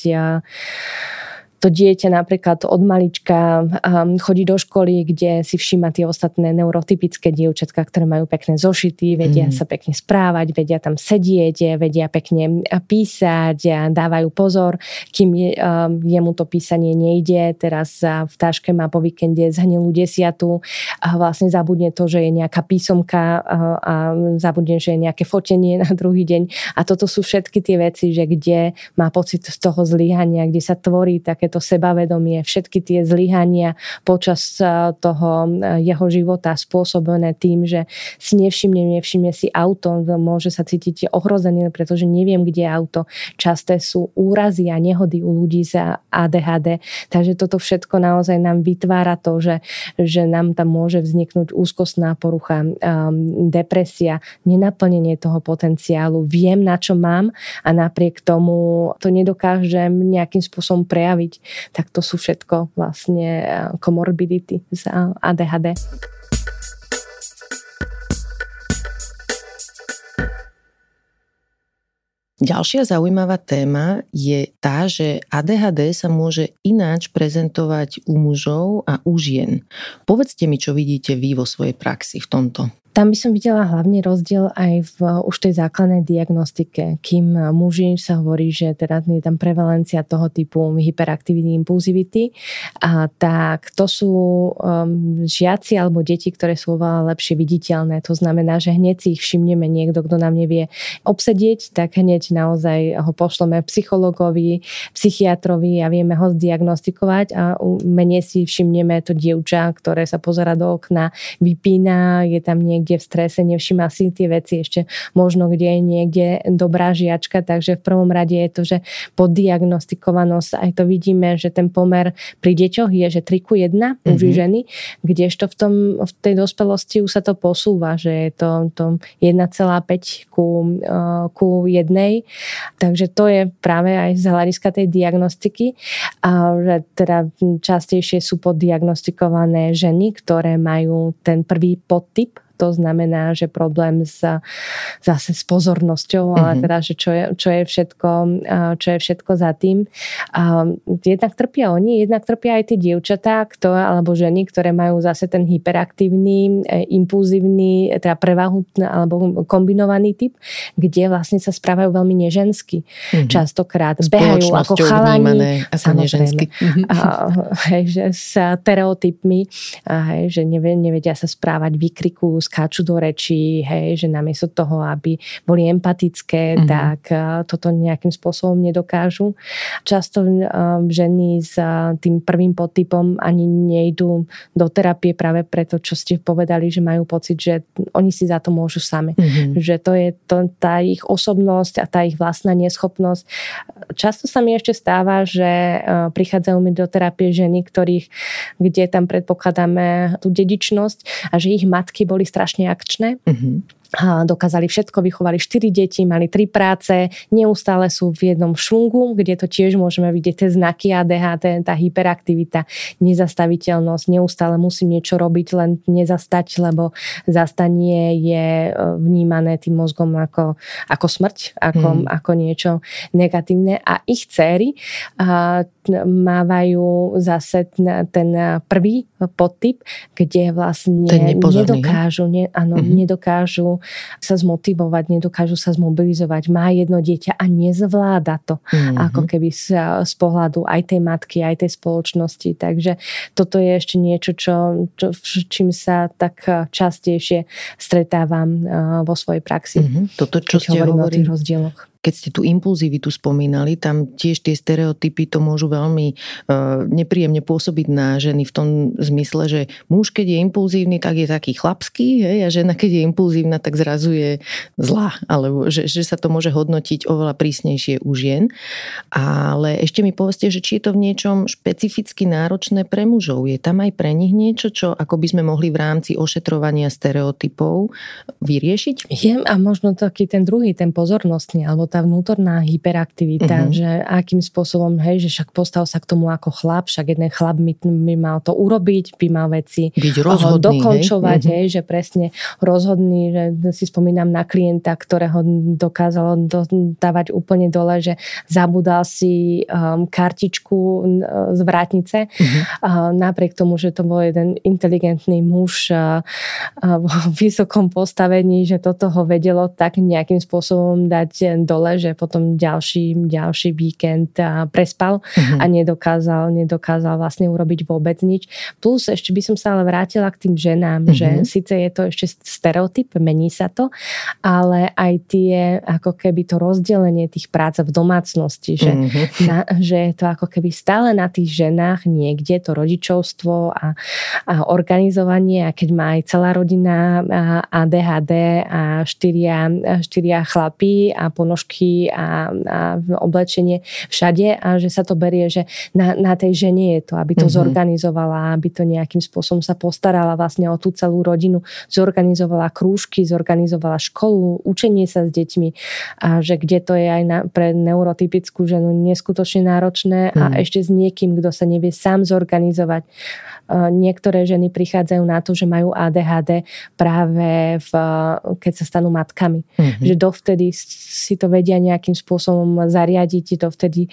to dieťa napríklad od malička um, chodí do školy, kde si všíma tie ostatné neurotypické dievčatka, ktoré majú pekné zošity, vedia mm. sa pekne správať, vedia tam sedieť, vedia pekne písať, a dávajú pozor, kým je, um, jemu to písanie nejde. Teraz v táške má po víkende zhnilú desiatu a vlastne zabudne to, že je nejaká písomka a, a zabudne, že je nejaké fotenie na druhý deň. A toto sú všetky tie veci, že kde má pocit z toho zlyhania, kde sa tvorí také takéto sebavedomie, všetky tie zlyhania počas e, toho e, jeho života spôsobené tým, že si nevšimne, nevšimne si auto, môže sa cítiť ohrozený, pretože neviem, kde je auto. Časté sú úrazy a nehody u ľudí za ADHD, takže toto všetko naozaj nám vytvára to, že, že nám tam môže vzniknúť úzkostná porucha, um, depresia, nenaplnenie toho potenciálu. Viem, na čo mám a napriek tomu to nedokážem nejakým spôsobom prejaviť tak to sú všetko vlastne komorbidity eh, z ADHD. Ďalšia zaujímavá téma je tá, že ADHD sa môže ináč prezentovať u mužov a u žien. Povedzte mi, čo vidíte vy vo svojej praxi v tomto. Tam by som videla hlavný rozdiel aj v už tej základnej diagnostike. Kým muži sa hovorí, že teda je tam prevalencia toho typu hyperaktivity, impulzivity, a tak to sú um, žiaci alebo deti, ktoré sú oveľa lepšie viditeľné. To znamená, že hneď si ich všimneme niekto, kto nám nevie obsedieť, tak hneď naozaj ho pošleme psychologovi, psychiatrovi a vieme ho zdiagnostikovať a menej si všimneme to dievča, ktoré sa pozera do okna, vypína, je tam niekto niekde v strese, nevšíma si tie veci ešte možno, kde je niekde dobrá žiačka, takže v prvom rade je to, že poddiagnostikovanosť, aj to vidíme, že ten pomer pri deťoch je, že 3 ku 1 mm-hmm. muži ženy, kdežto v, tom, v tej dospelosti už sa to posúva, že je to, to 1,5 ku, uh, ku 1, takže to je práve aj z hľadiska tej diagnostiky, a že teda častejšie sú poddiagnostikované ženy, ktoré majú ten prvý podtyp to znamená, že problém s, zase s pozornosťou, mm-hmm. ale mhm. teda, že čo je, čo je, všetko, čo je všetko za tým. Jednak trpia oni, jednak trpia aj tie dievčatá, ktoré, alebo ženy, ktoré majú zase ten hyperaktívny, e, impulzívny, teda prevahu alebo kombinovaný typ, kde vlastne sa správajú veľmi nežensky. Mm-hmm. Častokrát behajú ako chalani. Ako nežensky. A, hej, že s stereotypmi, a, hej, že nevedia sa správať, vykrikujú, skáču do rečí, hej, že namiesto toho, aby boli empatické, mm-hmm. tak uh, toto nejakým spôsobom nedokážu. Často uh, ženy s uh, tým prvým podtypom ani nejdú do terapie práve preto, čo ste povedali, že majú pocit, že oni si za to môžu sami. Mm-hmm. Že to je to, tá ich osobnosť a tá ich vlastná neschopnosť. Často sa mi ešte stáva, že prichádzajú mi do terapie ženy, ktorých, kde tam predpokladáme tú dedičnosť a že ich matky boli strašne akčné. Mm-hmm. Dokázali všetko, vychovali 4 deti, mali 3 práce, neustále sú v jednom švungu, kde to tiež môžeme vidieť tie znaky ADHD, tá hyperaktivita, nezastaviteľnosť, neustále musím niečo robiť, len nezastať, lebo zastanie je e, vnímané tým mozgom ako, ako smrť, ako, mm. ako niečo negatívne. A ich céry a, mávajú zase ten prvý podtyp, kde vlastne nedokážu, ne, áno, mm-hmm. nedokážu sa zmotivovať, nedokážu sa zmobilizovať. Má jedno dieťa a nezvláda to, mm-hmm. ako keby z, z pohľadu aj tej matky, aj tej spoločnosti. Takže toto je ešte niečo, čo, čo, čím sa tak častejšie stretávam vo svojej praxi. Mm-hmm. Toto, čo ste hovorili, o tých rozdieloch keď ste tú impulzivitu spomínali, tam tiež tie stereotypy to môžu veľmi uh, nepríjemne pôsobiť na ženy v tom zmysle, že muž, keď je impulzívny, tak je taký chlapský hej, a žena, keď je impulzívna, tak zrazu je zlá, alebo že, že sa to môže hodnotiť oveľa prísnejšie u žien. Ale ešte mi povedzte, že či je to v niečom špecificky náročné pre mužov. Je tam aj pre nich niečo, čo ako by sme mohli v rámci ošetrovania stereotypov vyriešiť? Je a možno taký ten druhý, ten pozornostný, alebo tá vnútorná hyperaktivita, uh-huh. že akým spôsobom, hej, že však postav sa k tomu ako chlap, však jeden chlap by, by mal to urobiť, by mal veci Byť rozhodný, dokončovať, hej, hej uh-huh. že presne rozhodný, že si spomínam na klienta, ktorého dokázalo dávať úplne dole, že zabudal si um, kartičku z vrátnice, uh, napriek tomu, že to bol jeden inteligentný muž uh, uh, v vysokom postavení, že toto ho vedelo tak nejakým spôsobom dať dole dole, že potom ďalší, ďalší víkend prespal uh-huh. a nedokázal, nedokázal vlastne urobiť vôbec nič. Plus ešte by som sa ale vrátila k tým ženám, uh-huh. že síce je to ešte stereotyp, mení sa to, ale aj tie ako keby to rozdelenie tých prác v domácnosti, že, uh-huh. na, že je to ako keby stále na tých ženách niekde to rodičovstvo a, a organizovanie a keď má aj celá rodina ADHD a štyria, štyria chlapí a ponožky ponožky a, a oblečenie všade a že sa to berie, že na, na tej žene je to, aby to mm-hmm. zorganizovala, aby to nejakým spôsobom sa postarala vlastne o tú celú rodinu, zorganizovala krúžky, zorganizovala školu, učenie sa s deťmi a že kde to je aj na, pre neurotypickú ženu neskutočne náročné mm. a mhm. ešte s niekým, kto sa nevie sám zorganizovať. Niektoré ženy prichádzajú na to, že majú ADHD práve v, keď sa stanú matkami. Mm-hmm. Že dovtedy si to vedia nejakým spôsobom zariadiť, to vtedy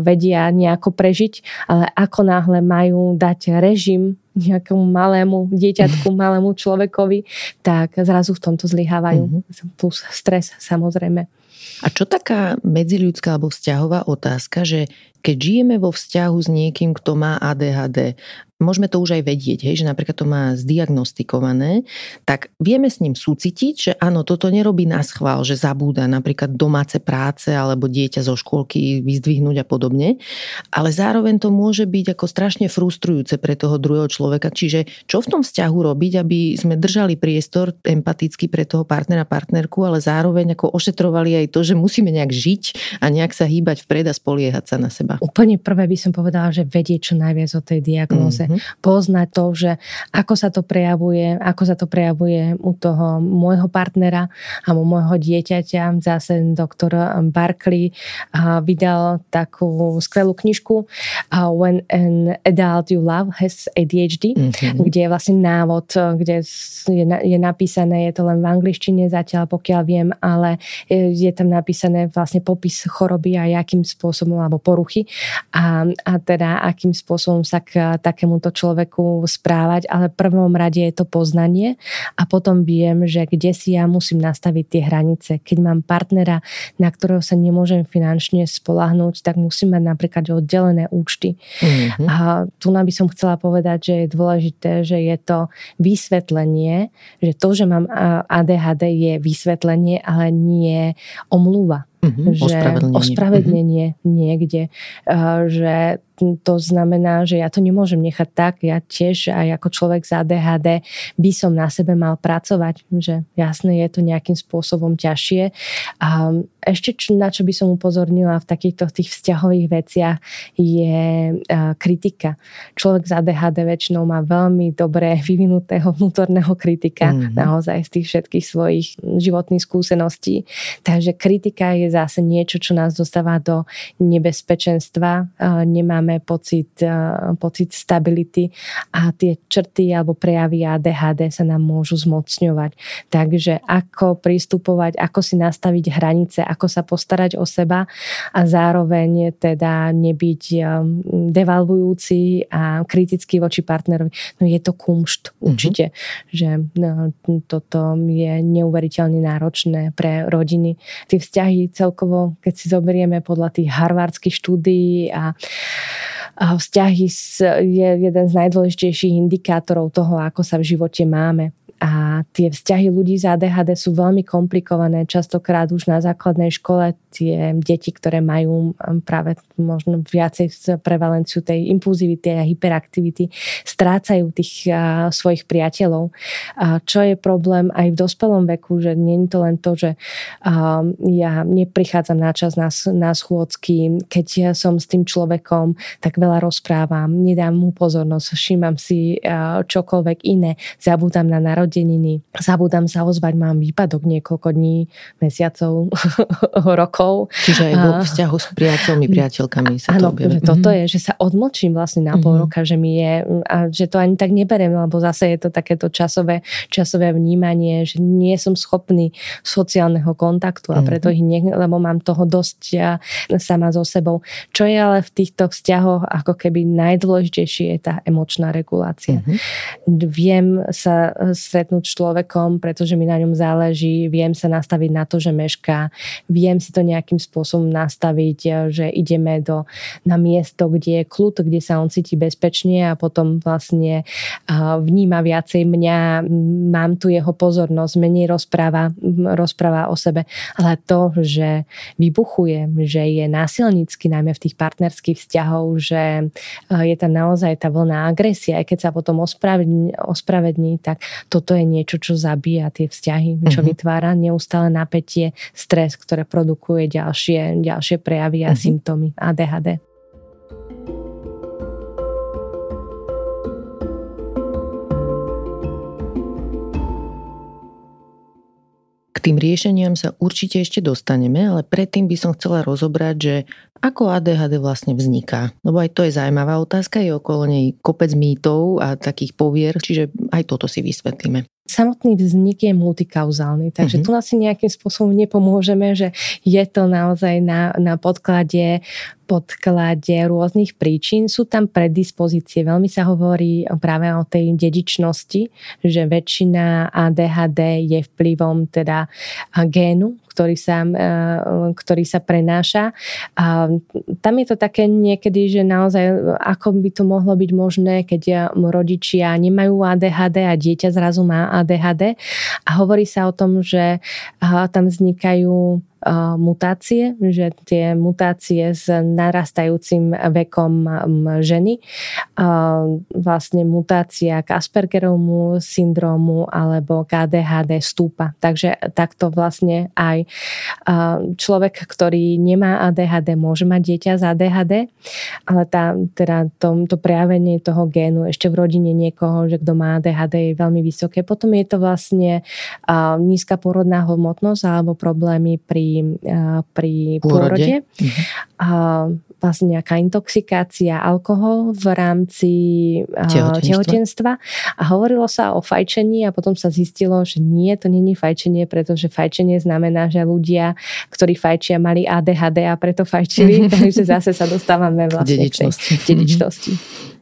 vedia nejako prežiť, ale ako náhle majú dať režim nejakému malému dieťatku, *laughs* malému človekovi, tak zrazu v tomto zlyhávajú. Mm-hmm. Plus stres samozrejme. A čo taká medziľudská alebo vzťahová otázka, že keď žijeme vo vzťahu s niekým, kto má ADHD môžeme to už aj vedieť, hej, že napríklad to má zdiagnostikované, tak vieme s ním súcitiť, že áno, toto nerobí na schvál, že zabúda napríklad domáce práce alebo dieťa zo škôlky vyzdvihnúť a podobne, ale zároveň to môže byť ako strašne frustrujúce pre toho druhého človeka. Čiže čo v tom vzťahu robiť, aby sme držali priestor empaticky pre toho partnera, partnerku, ale zároveň ako ošetrovali aj to, že musíme nejak žiť a nejak sa hýbať vpred a spoliehať sa na seba. Úplne prvé by som povedala, že vedieť čo najviac o tej diagnóze. Mm mm-hmm. poznať to, že ako sa to prejavuje, ako sa to prejavuje u toho môjho partnera alebo môjho dieťaťa. Zase doktor Barkley vydal takú skvelú knižku When an adult you love has ADHD, mm-hmm. kde je vlastne návod, kde je, je napísané, je to len v angličtine zatiaľ, pokiaľ viem, ale je tam napísané vlastne popis choroby a akým spôsobom, alebo poruchy a, a teda akým spôsobom sa k takému takémuto človeku správať, ale v prvom rade je to poznanie a potom viem, že kde si ja musím nastaviť tie hranice. Keď mám partnera, na ktorého sa nemôžem finančne spolahnúť, tak musím mať napríklad oddelené účty. Mm-hmm. A tu by som chcela povedať, že je dôležité, že je to vysvetlenie, že to, že mám ADHD je vysvetlenie, ale nie omluva Mm-hmm, že ospravedlnenie, ospravedlenie mm-hmm. niekde, že to znamená, že ja to nemôžem nechať tak, ja tiež aj ako človek z ADHD by som na sebe mal pracovať, že jasné je to nejakým spôsobom ťažšie. Ešte čo, na čo by som upozornila v takýchto tých vzťahových veciach je kritika. Človek z ADHD väčšinou má veľmi dobre *laughs* vyvinutého vnútorného kritika, mm-hmm. naozaj z tých všetkých svojich životných skúseností. Takže kritika je zase niečo, čo nás dostáva do nebezpečenstva. Nemá máme pocit, eh, pocit stability a tie črty alebo prejavy ADHD sa nám môžu zmocňovať. Takže ako pristupovať, ako si nastaviť hranice, ako sa postarať o seba a zároveň teda nebyť eh, devalvujúci a kritický voči partnerovi. No je to kumšt mhm. určite, mm-hmm. že no, toto je neuveriteľne náročné pre rodiny. Tie vzťahy celkovo, keď si zoberieme podľa tých harvardských štúdií a vzťahy je jeden z najdôležitejších indikátorov toho, ako sa v živote máme. A tie vzťahy ľudí z ADHD sú veľmi komplikované. Častokrát už na základnej škole tie deti, ktoré majú práve možno viacej prevalenciu tej impulzivity a hyperaktivity, strácajú tých a, svojich priateľov. A čo je problém aj v dospelom veku, že nie je to len to, že a, ja neprichádzam na čas na, na schôdzky, keď ja som s tým človekom, tak veľa rozprávam, nedám mu pozornosť, všímam si a, čokoľvek iné, zabúdam na narodeniny, zabúdam sa ozvať, mám výpadok niekoľko dní, mesiacov, *laughs* rokov. Čiže aj vo vzťahu s priateľmi, priateľkami sa áno, to objaví. Že toto mhm. je, že sa odmlčím vlastne na pol mm-hmm. roka, že mi je, a že to ani tak neberiem, lebo zase je to takéto časové, časové vnímanie, že nie som schopný sociálneho kontaktu a preto mm-hmm. ich nie, lebo mám toho dosť ja, sama so sebou. Čo je ale v týchto vzťahoch ako keby najdôležitejšie je tá emočná regulácia. Mm-hmm. Viem sa stretnúť s človekom, pretože mi na ňom záleží, viem sa nastaviť na to, že mešká, viem si to nejak nejakým spôsobom nastaviť, eh, že ideme do, na miesto, kde je kľud, kde sa on cíti bezpečne a potom vlastne vníma viacej mňa, mám tu jeho pozornosť, menej rozpráva, rozpráva o sebe. Ale to, že vybuchuje, že je násilnícky, najmä v tých partnerských vzťahov, že je tam naozaj tá vlna agresia, aj keď sa potom ospravední, ospravední tak toto je niečo, čo zabíja tie vzťahy, čo mm-hmm. vytvára neustále napätie, stres, ktoré produkuje ďalšie, ďalšie prejavy a mm-hmm. symptómy ADHD. Tým riešeniam sa určite ešte dostaneme, ale predtým by som chcela rozobrať, že ako ADHD vlastne vzniká. Lebo aj to je zaujímavá otázka, je okolo nej kopec mýtov a takých povier, čiže aj toto si vysvetlíme. Samotný vznik je multikauzálny, takže mm-hmm. tu asi nejakým spôsobom nepomôžeme, že je to naozaj na, na podklade podklade rôznych príčin. Sú tam predispozície. Veľmi sa hovorí práve o tej dedičnosti, že väčšina ADHD je vplyvom teda génu, ktorý sa, e, ktorý sa prenáša. Tam je to také niekedy, že naozaj ako by to mohlo byť možné, keď rodičia nemajú ADHD a dieťa zrazu má ADHD. A hovorí sa o tom, že tam vznikajú mutácie, že tie mutácie s narastajúcim vekom ženy, vlastne mutácia k Aspergerovmu syndromu alebo KDHD stúpa. Takže takto vlastne aj človek, ktorý nemá ADHD, môže mať dieťa z ADHD, ale tá, teda to, to prejavenie toho génu ešte v rodine niekoho, že kto má ADHD je veľmi vysoké. Potom je to vlastne nízka porodná hmotnosť alebo problémy pri pri pôrode. Mhm. A vlastne nejaká intoxikácia, alkohol v rámci tehotenstva. tehotenstva. A hovorilo sa o fajčení a potom sa zistilo, že nie, to není fajčenie, pretože fajčenie znamená, že ľudia, ktorí fajčia, mali ADHD a preto fajčili, *laughs* takže zase sa dostávame vlastne dedičnosti. k tej dedičnosti.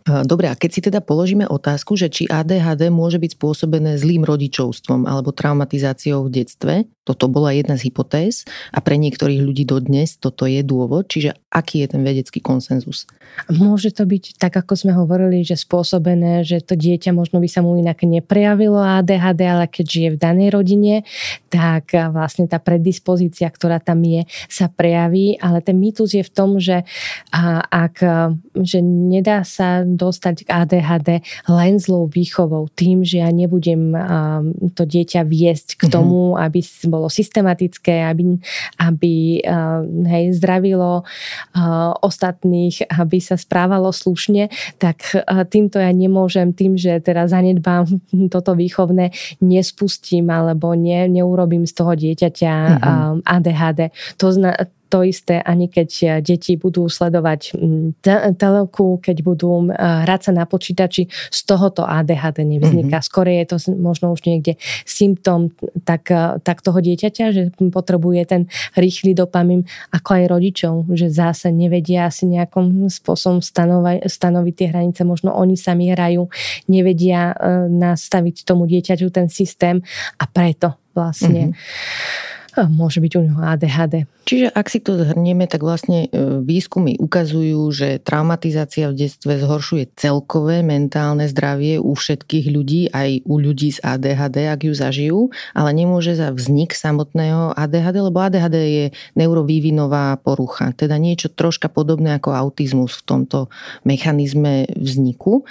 Dobre, a keď si teda položíme otázku, že či ADHD môže byť spôsobené zlým rodičovstvom alebo traumatizáciou v detstve, toto bola jedna z hypotéz a pre niektorých ľudí dodnes toto je dôvod, čiže aký je ten vedecký konsenzus? Môže to byť tak, ako sme hovorili, že spôsobené, že to dieťa možno by sa mu inak neprejavilo ADHD, ale keď žije v danej rodine, tak vlastne tá predispozícia, ktorá tam je, sa prejaví, ale ten mýtus je v tom, že ak že nedá sa dostať k ADHD len zlou výchovou, tým, že ja nebudem to dieťa viesť k mhm. tomu, aby bolo systematické, aby, aby hej, zdravilo ostatných, aby sa správalo slušne, tak týmto ja nemôžem tým, že teraz zanedbám *laughs* toto výchovné, nespustím alebo ne, neurobím z toho dieťaťa mm-hmm. ADHD. To, zna, to isté, ani keď eh, deti budú sledovať telku, keď budú eh, hrať sa na počítači, z tohoto ADHD nevzniká. Mm-hmm. Skôr je to možno už niekde symptom tak, eh, tak toho dieťaťa, že potrebuje ten rýchly dopamin, ako aj rodičov, že zase nevedia asi nejakom spôsobom stanovaj, stanoviť tie hranice, možno oni sami hrajú, nevedia nastaviť tomu dieťaťu ten systém a preto vlastne mm-hmm. Môže byť u neho ADHD. Čiže ak si to zhrnieme, tak vlastne e, výskumy ukazujú, že traumatizácia v detstve zhoršuje celkové mentálne zdravie u všetkých ľudí, aj u ľudí z ADHD, ak ju zažijú, ale nemôže za vznik samotného ADHD, lebo ADHD je neurovývinová porucha, teda niečo troška podobné ako autizmus v tomto mechanizme vzniku.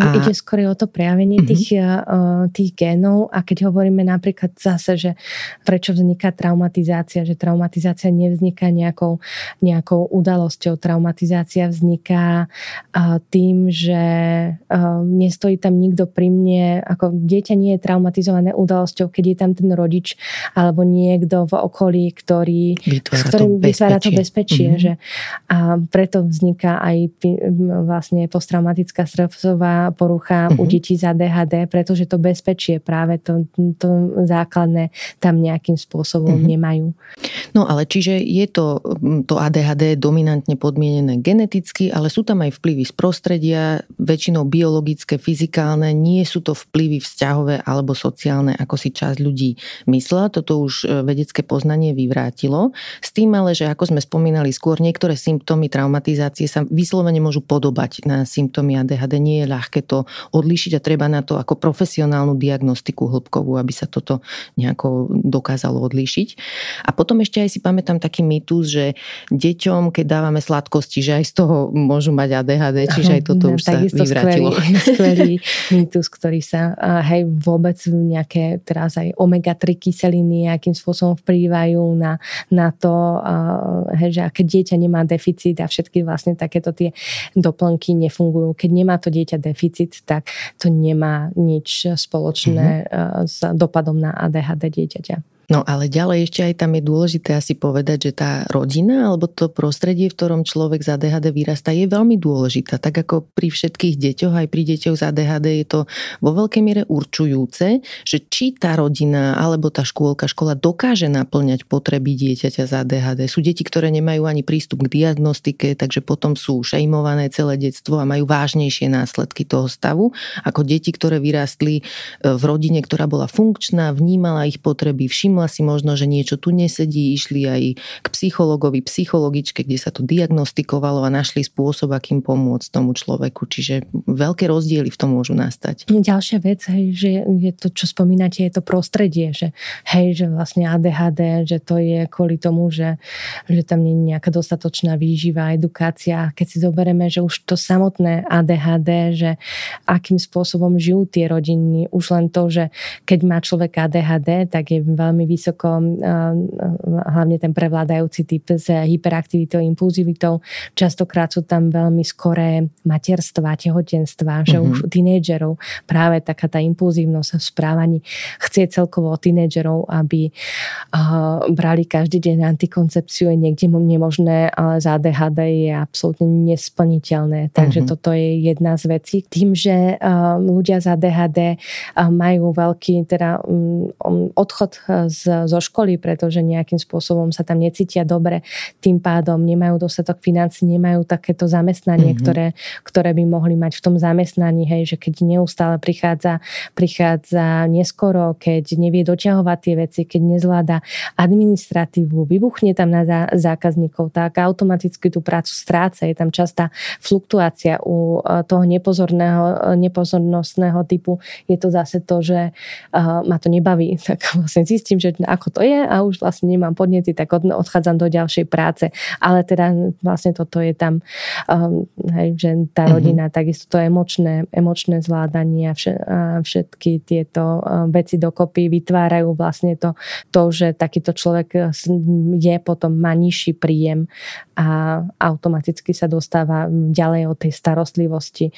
A... Ide skôr o to prejavenie uh-huh. tých, uh, tých génov a keď hovoríme napríklad zase, že prečo vzniká traumatizácia, že traumatizácia nevzniká nejakou, nejakou udalosťou. Traumatizácia vzniká tým, že nestojí tam nikto pri mne, ako dieťa nie je traumatizované udalosťou, keď je tam ten rodič alebo niekto v okolí, ktorý, vytvára s ktorým to vytvára to bezpečie. Mm-hmm. Že, a preto vzniká aj vlastne posttraumatická stresová porucha mm-hmm. u mhm. detí za DHD, pretože to bezpečie práve to, to základné tam nejakým spôsobom mm-hmm. nemajú. No ale čiže je to, mm, to ADHD dominantne podmienené geneticky, ale sú tam aj vplyvy z prostredia, väčšinou biologické, fyzikálne, nie sú to vplyvy vzťahové alebo sociálne, ako si časť ľudí myslela. Toto už e, vedecké poznanie vyvrátilo. S tým ale, že ako sme spomínali skôr, niektoré symptómy traumatizácie sa vyslovene môžu podobať na symptómy ADHD. Nie je ľahké to odlíšiť a treba na to ako profesionálnu diagnostiku hĺbkovú, aby sa toto nejako dokázalo odlíšiť. A potom ešte aj si pamätám taký mýtus, že deťom, keď dávame sladkosti, že aj z toho môžu mať ADHD, čiže aj toto no, už sa vyvrátilo. *laughs* Skvelý, skvelý *laughs* mýtus, ktorý sa hej, vôbec nejaké teraz aj omega-3 kyseliny akým spôsobom vplývajú na, na to, hej, že keď dieťa nemá deficit a všetky vlastne takéto tie doplnky nefungujú. Keď nemá to dieťa deficit, tak to nemá nič spoločné mm-hmm. s dopadom na ADHD dieťaťa. No ale ďalej ešte aj tam je dôležité asi povedať, že tá rodina alebo to prostredie, v ktorom človek z ADHD vyrastá, je veľmi dôležitá. Tak ako pri všetkých deťoch, aj pri deťoch z ADHD je to vo veľkej miere určujúce, že či tá rodina alebo tá škôlka, škola dokáže naplňať potreby dieťaťa z ADHD. Sú deti, ktoré nemajú ani prístup k diagnostike, takže potom sú šejmované celé detstvo a majú vážnejšie následky toho stavu, ako deti, ktoré vyrástli e, v rodine, ktorá bola funkčná, vnímala ich potreby, všimla všimla si možno, že niečo tu nesedí, išli aj k psychologovi, psychologičke, kde sa to diagnostikovalo a našli spôsob, akým pomôcť tomu človeku. Čiže veľké rozdiely v tom môžu nastať. Ďalšia vec, hej, že je to, čo spomínate, je to prostredie, že hej, že vlastne ADHD, že to je kvôli tomu, že, že tam nie je nejaká dostatočná výživa, edukácia. Keď si zoberieme, že už to samotné ADHD, že akým spôsobom žijú tie rodiny, už len to, že keď má človek ADHD, tak je veľmi veľmi vysoko, hlavne ten prevládajúci typ s hyperaktivitou, impulzivitou. Častokrát sú tam veľmi skoré materstva, tehotenstva, že mm-hmm. už tínejdžerov práve taká tá impulzívnosť v správaní chce celkovo tínejdžerov, aby brali každý deň antikoncepciu je niekde nemožné, ale za ADHD je absolútne nesplniteľné. Takže mm-hmm. toto je jedna z vecí. Tým, že ľudia z ADHD majú veľký teda odchod z z, zo školy, pretože nejakým spôsobom sa tam necítia dobre, tým pádom nemajú dostatok financí, nemajú takéto zamestnanie, mm-hmm. ktoré, ktoré by mohli mať v tom zamestnaní, hej, že keď neustále prichádza, prichádza neskoro, keď nevie doťahovať tie veci, keď nezvláda administratívu, vybuchne tam na zákazníkov, tak automaticky tú prácu stráca. Je tam častá fluktuácia u e, toho nepozorného, nepozornostného typu. Je to zase to, že uh, ma to nebaví. *laughs* Tak vlastne zistím, že ako to je a už vlastne nemám podnety, tak odchádzam do ďalšej práce. Ale teda vlastne toto je tam, um, hej, že tá mhm. rodina, mm-hmm. takisto to emočné, emočné zvládanie a všetky tieto um, veci dokopy vytvárajú vlastne to, to, že takýto človek je potom, má nižší príjem a automaticky sa dostáva ďalej od tej starostlivosti.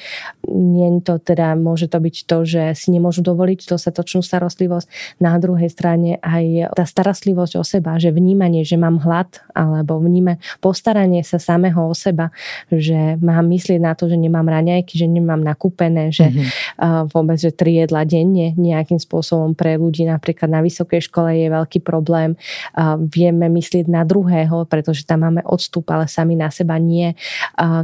Nie to teda, môže to byť to, že si nemôžu dovoliť dostatočnú starostlivosť. Na druhej strane aj tá starostlivosť o seba, že vnímanie, že mám hlad, alebo vníme postaranie sa samého o seba, že mám myslieť na to, že nemám raňajky, že nemám nakúpené, že mm-hmm. vôbec, že tri jedla denne nejakým spôsobom pre ľudí napríklad na vysokej škole je veľký problém. Vieme myslieť na druhého, pretože tam máme odstup ale sami na seba nie.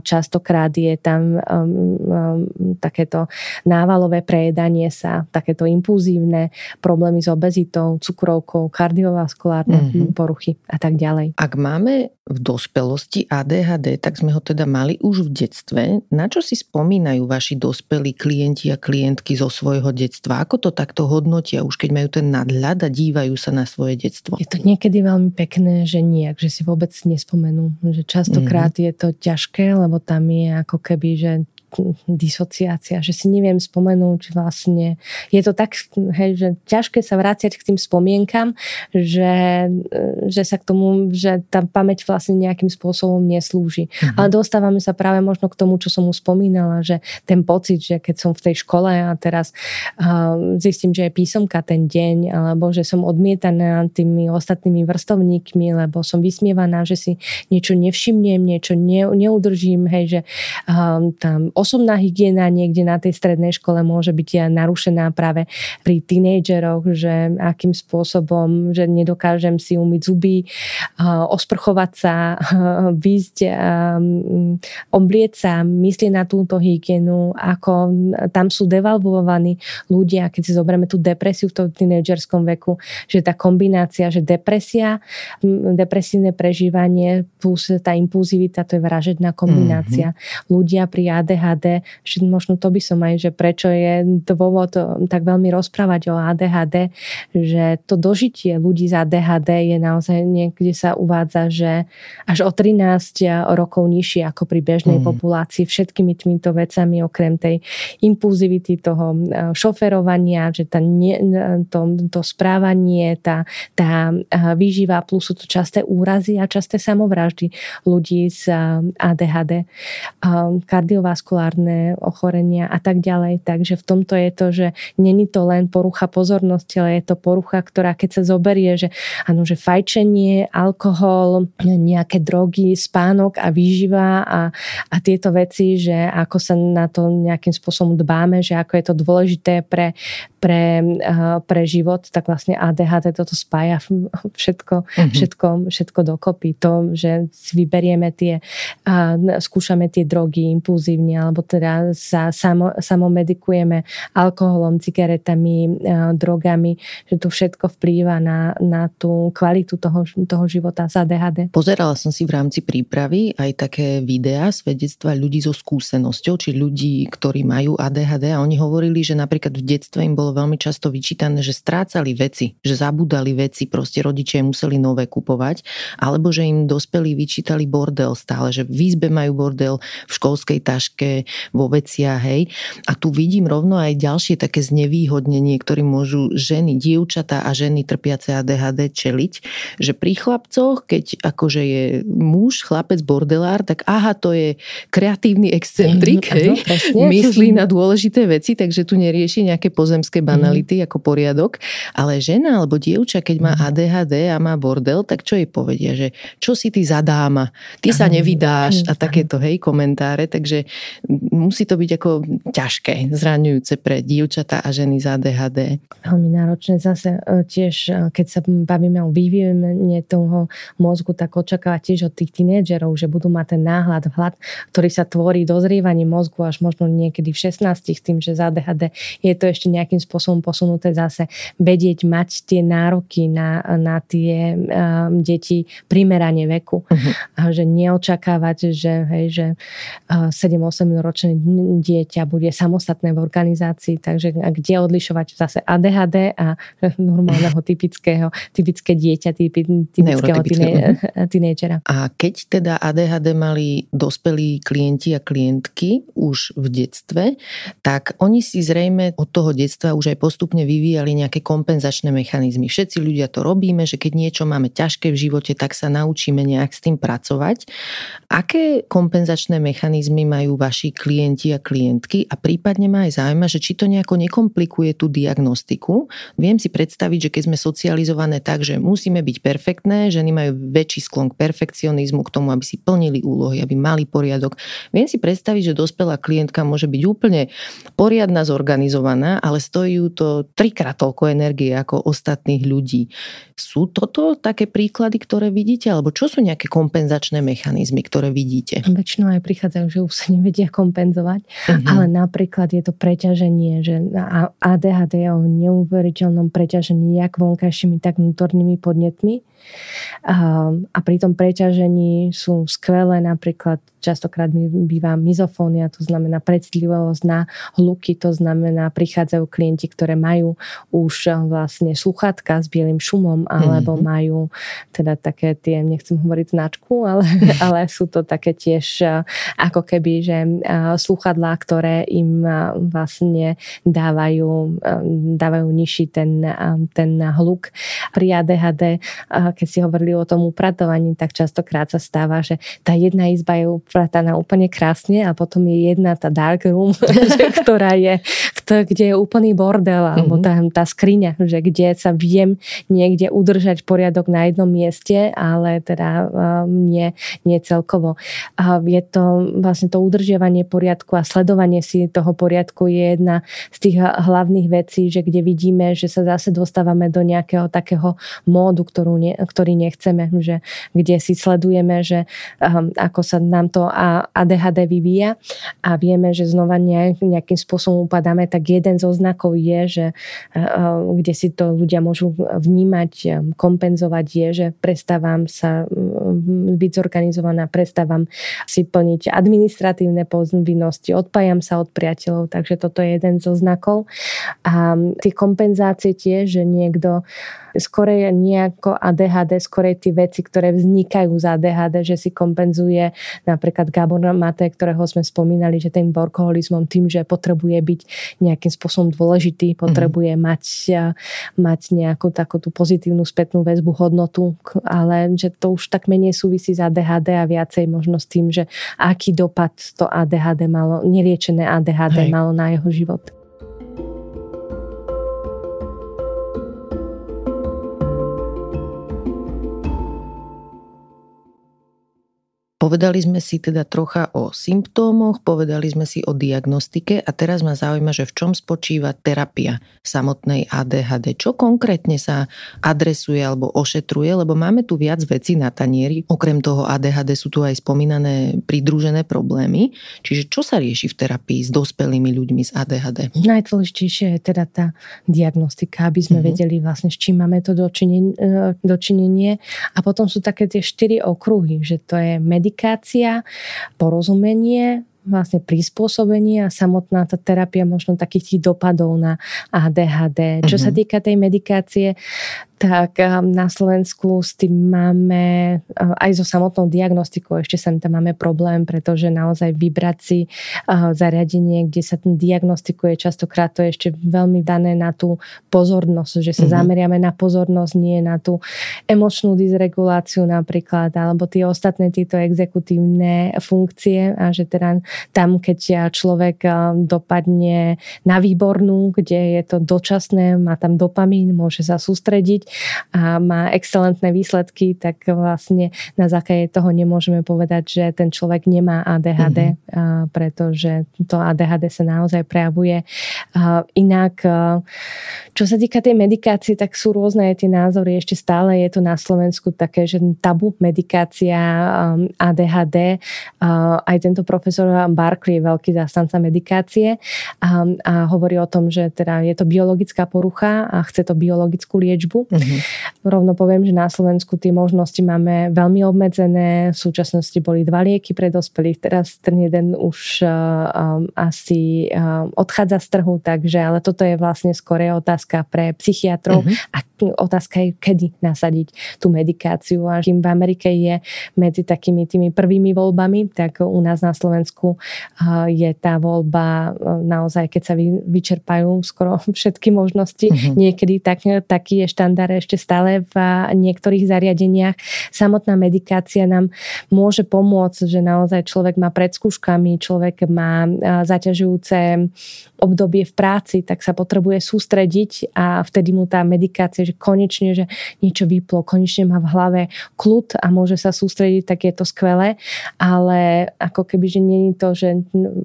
Častokrát je tam um, um, takéto návalové prejedanie sa, takéto impulzívne problémy s obezitou, cukrovkou, kardiovaskulárne mm-hmm. poruchy a tak ďalej. Ak máme v dospelosti ADHD, tak sme ho teda mali už v detstve. Na čo si spomínajú vaši dospelí klienti a klientky zo svojho detstva? Ako to takto hodnotia, už keď majú ten nadhľad a dívajú sa na svoje detstvo? Je to niekedy veľmi pekné, že nie, že si vôbec nespomenú. Že častokrát mm-hmm. je to ťažké, lebo tam je ako keby, že disociácia, že si neviem spomenúť vlastne. Je to tak, hej, že ťažké sa vráciať k tým spomienkam, že, že sa k tomu, že tá pamäť vlastne nejakým spôsobom neslúži. Mm-hmm. Ale dostávame sa práve možno k tomu, čo som už spomínala, že ten pocit, že keď som v tej škole a teraz uh, zistím, že je písomka ten deň, alebo že som odmietaná tými ostatnými vrstovníkmi, lebo som vysmievaná, že si niečo nevšimnem, niečo ne, neudržím, hej, že um, tam osobná hygiena niekde na tej strednej škole môže byť narušená práve pri tínejdžeroch, že akým spôsobom, že nedokážem si umyť zuby, osprchovať sa, *laughs* výjsť, oblieť sa, myslieť na túto hygienu, ako tam sú devalvovaní ľudia, keď si zoberieme tú depresiu v tom tínejdžerskom veku, že tá kombinácia, že depresia, depresívne prežívanie plus tá impulzivita, to je vražedná kombinácia. Mm-hmm. Ľudia pri ADHD ADHD, že možno to by som aj, že prečo je dôvod tak veľmi rozprávať o ADHD, že to dožitie ľudí z ADHD je naozaj niekde sa uvádza, že až o 13 rokov nižšie ako pri bežnej mm. populácii všetkými týmito vecami, okrem tej impulzivity toho šoferovania, že tá nie, to, to správanie, tá, tá výživa plus sú to časté úrazy a časté samovraždy ľudí z ADHD. Kardiovaskulárne bipolarné ochorenia a tak ďalej. Takže v tomto je to, že není to len porucha pozornosti, ale je to porucha, ktorá keď sa zoberie, že áno, že fajčenie, alkohol, nejaké drogy, spánok a výživa a, a tieto veci, že ako sa na to nejakým spôsobom dbáme, že ako je to dôležité pre, pre, eh, pre život, tak vlastne ADHD toto spája *laughs* všetko, mm-hmm. všetko, všetko dokopy. To, že si vyberieme tie, skúšame tie drogy impulzívne alebo teda sa samo, samomedikujeme alkoholom, cigaretami, e, drogami, že to všetko vplýva na, na tú kvalitu toho, toho života z ADHD. Pozerala som si v rámci prípravy aj také videá, svedectva ľudí so skúsenosťou, či ľudí, ktorí majú ADHD a oni hovorili, že napríklad v detstve im bolo veľmi často vyčítané, že strácali veci, že zabudali veci, proste rodičia museli nové kupovať, alebo že im dospelí vyčítali bordel stále, že v izbe majú bordel, v školskej taške, vo veciach, hej. A tu vidím rovno aj ďalšie také znevýhodnenie, ktoré môžu ženy, dievčatá a ženy trpiace ADHD čeliť, že pri chlapcoch, keď akože je muž, chlapec, bordelár, tak aha, to je kreatívny excentrik, mm, hej, ano, myslí na dôležité veci, takže tu nerieši nejaké pozemské mhm. banality mm. ako poriadok, ale žena alebo dievča, keď má mhm. ADHD a má bordel, tak čo jej povedia, že čo si ty za dáma, ty sa nevydáš a takéto, hej, komentáre, takže Musí to byť ako ťažké, zraňujúce pre dievčatá a ženy z ADHD. Veľmi náročné. Zase e, tiež, e, keď sa bavíme o vývine toho mozgu, tak očakávať tiež od tých tínedžerov, že budú mať ten náhľad, vhľad, ktorý sa tvorí dozrievaním mozgu až možno niekedy v 16 s tým, že z ADHD je to ešte nejakým spôsobom posunuté zase vedieť mať tie nároky na, na tie um, deti primerane veku. Uh-huh. A že neočakávať, že, hej, že uh, 7-8 ročné dieťa bude samostatné v organizácii, takže kde odlišovať zase ADHD a *laughs* normálneho *laughs* typického, typické dieťa, typi, typického tínejčera. *laughs* A keď teda ADHD mali dospelí klienti a klientky už v detstve, tak oni si zrejme od toho detstva už aj postupne vyvíjali nejaké kompenzačné mechanizmy. Všetci ľudia to robíme, že keď niečo máme ťažké v živote, tak sa naučíme nejak s tým pracovať. Aké kompenzačné mechanizmy majú vaši klienti a klientky a prípadne ma aj zaujíma, že či to nejako nekomplikuje tú diagnostiku. Viem si predstaviť, že keď sme socializované tak, že musíme byť perfektné, ženy majú väčší sklon k perfekcionizmu, k tomu, aby si plnili úlohy, aby mali poriadok. Viem si predstaviť, že dospelá klientka môže byť úplne poriadna, zorganizovaná, ale stojí to trikrát toľko energie ako ostatných ľudí. Sú toto také príklady, ktoré vidíte, alebo čo sú nejaké kompenzačné mechanizmy, ktoré vidíte? Väčšinou aj prichádzajú, že už sa nevedia kompenzovať, uh-huh. ale napríklad je to preťaženie, že ADHD je o neuveriteľnom preťažení jak vonkajšími, tak vnútornými podnetmi a pri tom preťažení sú skvelé napríklad častokrát býva mizofónia, to znamená predstavivosť na hluky, to znamená prichádzajú klienti, ktoré majú už vlastne sluchátka s bielým šumom alebo mm-hmm. majú teda také tie, nechcem hovoriť značku, ale, *laughs* ale sú to také tiež ako keby, že sluchadlá, ktoré im vlastne dávajú, dávajú nižší ten, ten hluk. Pri ADHD, keď si hovorili o tom upratovaní, tak častokrát sa stáva, že tá jedna izba je uprataná úplne krásne a potom je jedna tá dark room, *laughs* ktorá je, kde je úplný bordel alebo mhm. tá, tá skriňa, že kde sa viem niekde udržať poriadok na jednom mieste, ale teda um, nie, nie celkovo. A je to vlastne to udržiavanie poriadku a sledovanie si toho poriadku je jedna z tých hlavných vecí, že kde vidíme, že sa zase dostávame do nejakého takého módu, ktorú ne, ktorý nechceme, že kde si sledujeme, že um, ako sa nám to ADHD vyvíja a vieme, že znova nejakým spôsobom upadáme, tak jeden zo znakov je, že kde si to ľudia môžu vnímať, kompenzovať je, že prestávam sa byť zorganizovaná, prestávam si plniť administratívne povinnosti, odpájam sa od priateľov, takže toto je jeden zo znakov. A tie kompenzácie tiež, že niekto skorej nejako ADHD, skorej tie veci, ktoré vznikajú z ADHD, že si kompenzuje napríklad Gabor Mate, ktorého sme spomínali, že tým workoholizmom, tým, že potrebuje byť nejakým spôsobom dôležitý, potrebuje mm-hmm. mať, mať nejakú takú tú pozitívnu spätnú väzbu, hodnotu, ale že to už tak menej súvisí s ADHD a viacej možno s tým, že aký dopad to ADHD malo, neliečené ADHD Hej. malo na jeho život. Povedali sme si teda trocha o symptómoch, povedali sme si o diagnostike a teraz ma zaujíma, že v čom spočíva terapia samotnej ADHD. Čo konkrétne sa adresuje alebo ošetruje, lebo máme tu viac vecí na tanieri. Okrem toho ADHD sú tu aj spomínané pridružené problémy. Čiže čo sa rieši v terapii s dospelými ľuďmi z ADHD? Najdôležitejšie je teda tá diagnostika, aby sme mm-hmm. vedeli vlastne, s čím máme to dočinenie, dočinenie. A potom sú také tie štyri okruhy, že to je medic komunikácia, porozumenie, vlastne prispôsobenie a samotná tá terapia možno takých tých dopadov na ADHD. Čo mm-hmm. sa mhm. týka tej medikácie, tak um, na Slovensku s tým máme uh, aj so samotnou diagnostikou ešte sa tam máme problém, pretože naozaj vybrať si uh, zariadenie, kde sa diagnostikuje, častokrát to je ešte veľmi dané na tú pozornosť, že sa mm-hmm. zameriame na pozornosť, nie na tú emočnú dysreguláciu napríklad, alebo tie ostatné tieto exekutívne funkcie a že teda tam, keď človek um, dopadne na výbornú, kde je to dočasné, má tam dopamín, môže sa sústrediť, a má excelentné výsledky, tak vlastne na základe toho nemôžeme povedať, že ten človek nemá ADHD, mm-hmm. pretože to ADHD sa naozaj prejavuje inak. Čo sa týka tej medikácie, tak sú rôzne tie názory. Ešte stále je to na Slovensku také, že tabu medikácia ADHD. Aj tento profesor Barkley je veľký zástanca medikácie a, a hovorí o tom, že teda je to biologická porucha a chce to biologickú liečbu. Mm-hmm. Rovno poviem, že na Slovensku tie možnosti máme veľmi obmedzené. V súčasnosti boli dva lieky pre dospelých, teraz ten jeden už um, asi uh, odchádza z trhu, takže ale toto je vlastne skôr otázka pre psychiatrov mm-hmm. a otázka je, kedy nasadiť tú medikáciu. A kým v Amerike je medzi takými tými prvými voľbami, tak u nás na Slovensku uh, je tá voľba uh, naozaj, keď sa vyčerpajú skoro *laughs* všetky možnosti. Uh-huh. Niekedy tak, taký je štandard ešte stále v niektorých zariadeniach. Samotná medikácia nám môže pomôcť, že naozaj človek má pred skúškami, človek má zaťažujúce obdobie v práci, tak sa potrebuje sústrediť a vtedy mu tá medikácia, že konečne, že niečo vyplo, konečne má v hlave kľud a môže sa sústrediť, tak je to skvelé, ale ako keby, že je to, že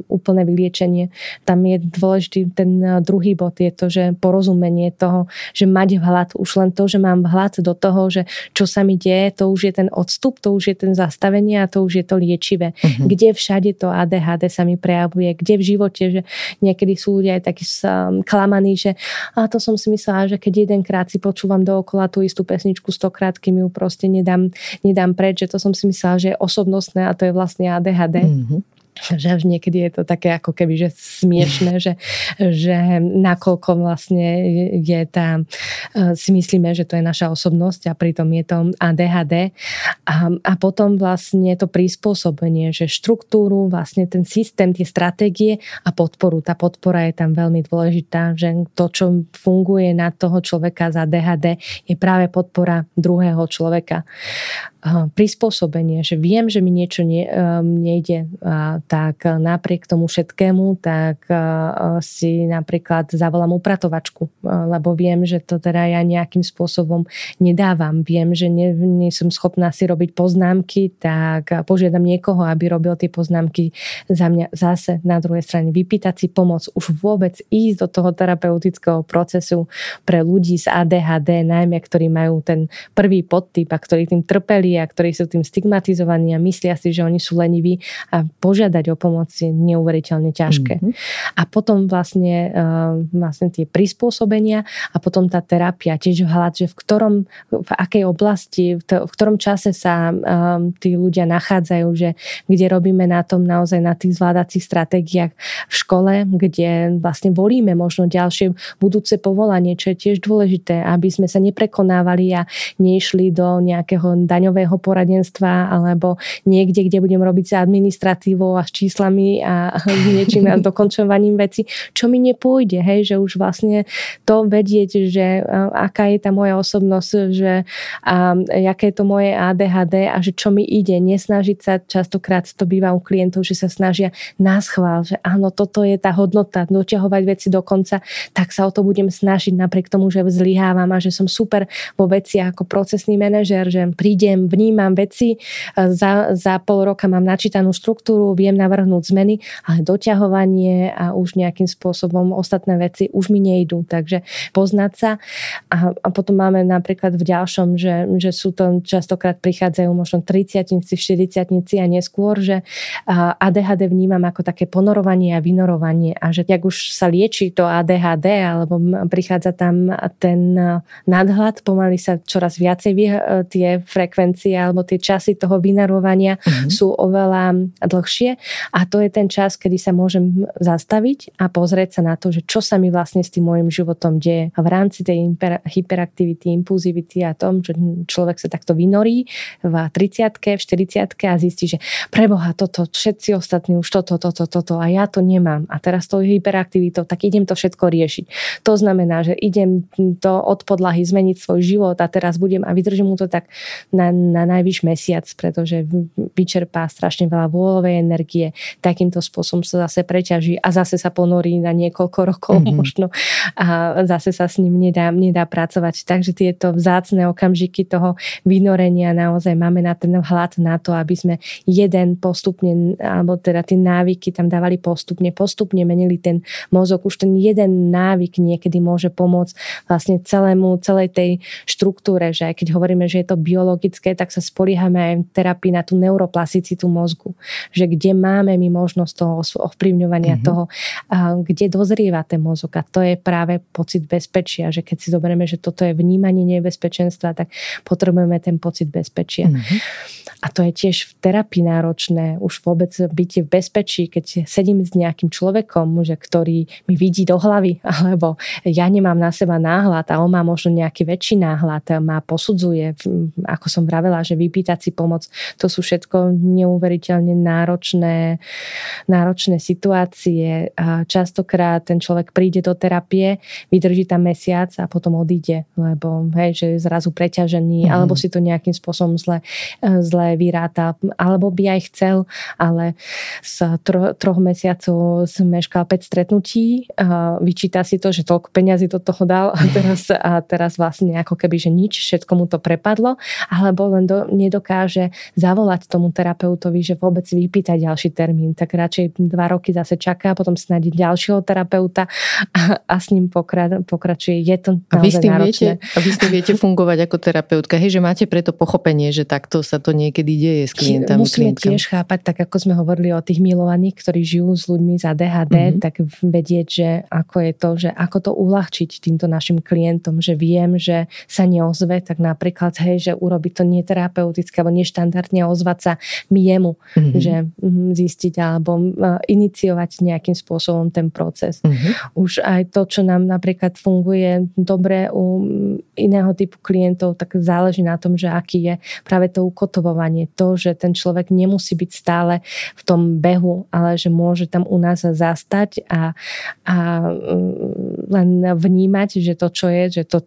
úplné vyliečenie. Tam je dôležitý ten druhý bod, je to, že porozumenie toho, že mať vhľad, už len to, že mám vhľad do toho, že čo sa mi deje, to už je ten odstup, to už je ten zastavenie a to už je to liečivé. Uh-huh. Kde všade to ADHD sa mi prejavuje, kde v živote, že niekedy sú ľudia aj takí klamaní, že a to som si myslela, že keď jedenkrát si počúvam dookola tú istú pesničku stokrát, kým ju proste nedám, nedám preč, že to som si myslela, že je osobnostné a to je vlastne ADHD. Mm-hmm že až niekedy je to také ako keby, že smiešné, že, že nakoľko vlastne je tá, e, si myslíme, že to je naša osobnosť a pritom je to ADHD a, a potom vlastne to prispôsobenie, že štruktúru, vlastne ten systém, tie stratégie a podporu. Tá podpora je tam veľmi dôležitá, že to, čo funguje na toho človeka za ADHD, je práve podpora druhého človeka prispôsobenie, že viem, že mi niečo ne, um, nejde, tak napriek tomu všetkému, tak si napríklad zavolám upratovačku, lebo viem, že to teda ja nejakým spôsobom nedávam. Viem, že nie, nie som schopná si robiť poznámky, tak požiadam niekoho, aby robil tie poznámky za mňa zase na druhej strane. Vypýtať si pomoc, už vôbec ísť do toho terapeutického procesu pre ľudí s ADHD, najmä ktorí majú ten prvý podtyp a ktorí tým trpeli a ktorí sú tým stigmatizovaní a myslia si, že oni sú leniví a požiadať o pomoc je neuveriteľne ťažké. Mm-hmm. A potom vlastne, uh, vlastne tie prispôsobenia a potom tá terapia, tiež hľad, že v ktorom, v akej oblasti, v, to, v ktorom čase sa um, tí ľudia nachádzajú, že kde robíme na tom naozaj na tých zvládacích stratégiách v škole, kde vlastne volíme možno ďalšie budúce povolanie, čo je tiež dôležité, aby sme sa neprekonávali a nešli do nejakého daňového poradenstva alebo niekde, kde budem robiť s administratívou a s číslami a *laughs* s niečím a dokončovaním veci, čo mi nepôjde, hej, že už vlastne to vedieť, že aká je tá moja osobnosť, že a, aké je to moje ADHD a že čo mi ide, nesnažiť sa, častokrát to býva u klientov, že sa snažia nás chvál, že áno, toto je tá hodnota, doťahovať veci do konca, tak sa o to budem snažiť napriek tomu, že zlyhávam a že som super vo veci ako procesný manažer, že prídem, vnímam veci, za, za pol roka mám načítanú štruktúru, viem navrhnúť zmeny, ale doťahovanie a už nejakým spôsobom ostatné veci už mi nejdú. Takže poznať sa a, a potom máme napríklad v ďalšom, že, že sú to častokrát prichádzajú možno 30 40 a neskôr, že ADHD vnímam ako také ponorovanie a vynorovanie a že jak už sa lieči to ADHD alebo prichádza tam ten nadhľad, pomaly sa čoraz viacej tie frekvencie alebo tie časy toho vynarovania uh-huh. sú oveľa dlhšie a to je ten čas, kedy sa môžem zastaviť a pozrieť sa na to, že čo sa mi vlastne s tým môjim životom deje. V rámci tej hyperaktivity, impulzivity a tom, že človek sa takto vynorí v 30 v 40 a zistí, že preboha toto, všetci ostatní už toto, toto, toto a ja to nemám. A teraz to hyperaktivitou, tak idem to všetko riešiť. To znamená, že idem to od podlahy zmeniť svoj život a teraz budem a vydržím mu to tak na na najvyš mesiac, pretože vyčerpá strašne veľa vôľovej energie, takýmto spôsobom sa zase preťaží a zase sa ponorí na niekoľko rokov mm-hmm. možno a zase sa s ním nedá, nedá pracovať. Takže tieto vzácne okamžiky toho vynorenia naozaj máme na ten vhľad na to, aby sme jeden postupne, alebo teda tie návyky tam dávali postupne, postupne menili ten mozog. Už ten jeden návyk niekedy môže pomôcť vlastne celému, celej tej štruktúre, že aj keď hovoríme, že je to biologické, tak sa spoliehame aj v terapii na tú neuroplasticitu mozgu. Že kde máme my možnosť toho ovplyvňovania mm-hmm. toho, kde dozrieva ten mozog. A to je práve pocit bezpečia, že keď si zoberieme, že toto je vnímanie nebezpečenstva, tak potrebujeme ten pocit bezpečia. Mm-hmm. A to je tiež v terapii náročné, už vôbec byť v bezpečí, keď sedím s nejakým človekom, že ktorý mi vidí do hlavy, *laughs* alebo ja nemám na seba náhľad a on má možno nejaký väčší náhľad, má posudzuje, ako som vravela, že vypýtať si pomoc, to sú všetko neuveriteľne náročné, náročné situácie. A častokrát ten človek príde do terapie, vydrží tam mesiac a potom odíde, lebo hej, že je zrazu preťažený, mm. alebo si to nejakým spôsobom zle, zle vyráta, alebo by aj chcel, ale z tro, troch mesiacov zmeškal 5 stretnutí, vyčíta si to, že toľko peňazí do toho dal a *laughs* teraz, a teraz vlastne ako keby, že nič, všetko mu to prepadlo, alebo len do, nedokáže zavolať tomu terapeutovi, že vôbec vypýta ďalší termín, tak radšej dva roky zase čaká, potom nájde ďalšieho terapeuta a, a s ním pokra, pokračuje. Je to a vy, s tým viete, a vy s tým viete fungovať ako terapeutka, hej, že máte preto pochopenie, že takto sa to niekedy deje s klientami. Musíme klientkami. tiež chápať, tak ako sme hovorili o tých milovaných, ktorí žijú s ľuďmi za DHD, mm-hmm. tak vedieť, že ako je to, že ako to uľahčiť týmto našim klientom, že viem, že sa neozve, tak napríklad, hej, že urobiť to neterapeutické alebo neštandardne ozvať sa mi jemu, mm-hmm. že mm, zistiť alebo iniciovať nejakým spôsobom ten proces. Mm-hmm. Už aj to, čo nám napríklad funguje dobre u iného typu klientov, tak záleží na tom, že aký je práve to ukotovovanie. To, že ten človek nemusí byť stále v tom behu, ale že môže tam u nás zastať a, a mm, len vnímať, že to, čo je, že to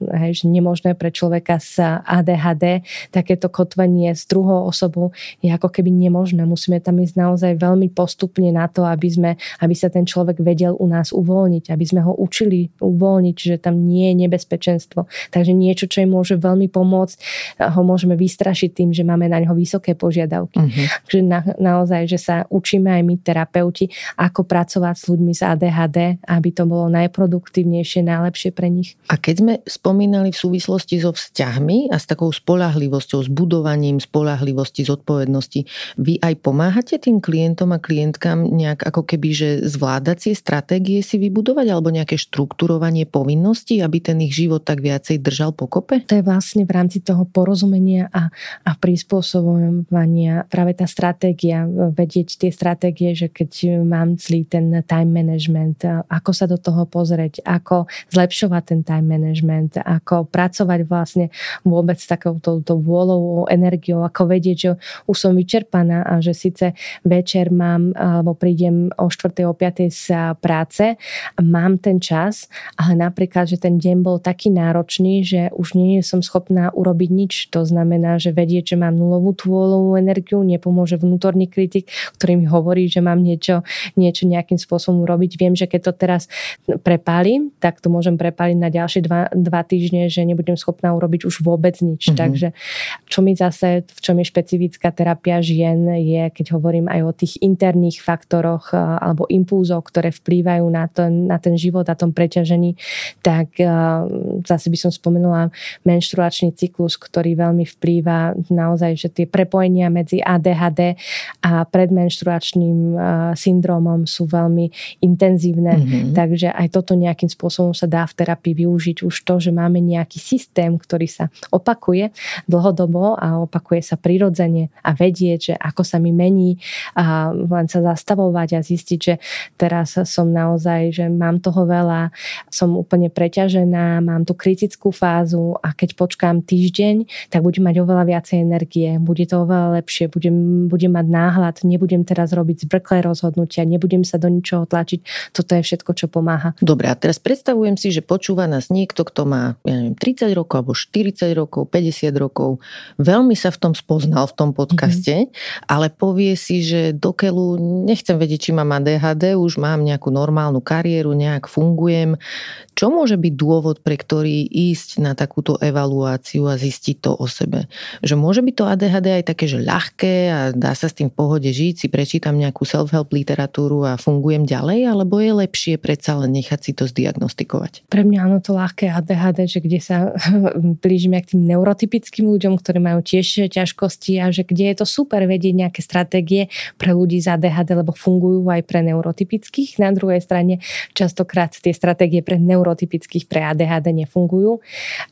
hej, že nemožné pre človeka s ADHD, takéto kotvenie s druhou osobou je ako keby nemožné. Musíme tam ísť naozaj veľmi postupne na to, aby, sme, aby sa ten človek vedel u nás uvoľniť, aby sme ho učili uvoľniť, že tam nie je nebezpečenstvo. Takže niečo, čo im môže veľmi pomôcť, ho môžeme vystrašiť tým, že máme na ňo vysoké požiadavky. Uh-huh. Takže na, naozaj, že sa učíme aj my terapeuti, ako pracovať s ľuďmi s ADHD, aby to bolo najproduktívnejšie, najlepšie pre nich. A keď sme spomínali v súvislosti so vzťahmi a s takou spolahlivosťou, s budovaním spolahlivosti, zodpovednosti. Vy aj pomáhate tým klientom a klientkám nejak ako keby, že zvládacie stratégie si vybudovať alebo nejaké štrukturovanie povinností, aby ten ich život tak viacej držal pokope? To je vlastne v rámci toho porozumenia a, a prispôsobovania práve tá stratégia, vedieť tie stratégie, že keď mám zlý ten time management, ako sa do toho pozrieť, ako zlepšovať ten time management, management, ako pracovať vlastne vôbec s takouto vôľou, energiou, ako vedieť, že už som vyčerpaná a že síce večer mám, alebo prídem o 4. o 5. z práce mám ten čas, ale napríklad, že ten deň bol taký náročný, že už nie som schopná urobiť nič. To znamená, že vedieť, že mám nulovú tvôľovú energiu, nepomôže vnútorný kritik, ktorý mi hovorí, že mám niečo, niečo nejakým spôsobom urobiť. Viem, že keď to teraz prepálim, tak to môžem prepáliť na ďalšie dva, dva týždne, že nebudem schopná urobiť už vôbec nič. Mm-hmm. Takže čo mi zase, v čom je špecifická terapia žien, je, keď hovorím aj o tých interných faktoroch alebo impulzoch, ktoré vplývajú na ten, na ten život a tom preťažení, tak zase by som spomenula menštruačný cyklus, ktorý veľmi vplýva naozaj, že tie prepojenia medzi ADHD a predmenštruačným syndromom sú veľmi intenzívne. Mm-hmm. Takže aj toto nejakým spôsobom sa dá v terapii využiť už to, že máme nejaký systém, ktorý sa opakuje dlhodobo a opakuje sa prirodzene a vedieť, že ako sa mi mení a len sa zastavovať a zistiť, že teraz som naozaj, že mám toho veľa, som úplne preťažená, mám tú kritickú fázu a keď počkám týždeň, tak budem mať oveľa viacej energie, bude to oveľa lepšie, budem, budem mať náhľad, nebudem teraz robiť zbrklé rozhodnutia, nebudem sa do ničoho tlačiť. Toto je všetko, čo pomáha. Dobre, a teraz predstavujem si, že počúva nás niekto, kto má ja neviem, 30 rokov alebo 40 rokov, 50 rokov, veľmi sa v tom spoznal v tom podcaste, mm-hmm. ale povie si, že do keľu nechcem vedieť, či mám ADHD, už mám nejakú normálnu kariéru, nejak fungujem. Čo môže byť dôvod, pre ktorý ísť na takúto evaluáciu a zistiť to o sebe? Že môže byť to ADHD aj také, že ľahké a dá sa s tým v pohode žiť, si prečítam nejakú self-help literatúru a fungujem ďalej, alebo je lepšie predsa len nechať si to zdiagnostikovať? Pre mňa áno to ľahké ADHD, že kde sa *laughs* blížime k tým neurotypickým ľuďom, ktorí majú tiež ťažkosti a že kde je to super vedieť nejaké stratégie pre ľudí z ADHD, lebo fungujú aj pre neurotypických. Na druhej strane častokrát tie stratégie pre neurotypických pre ADHD nefungujú.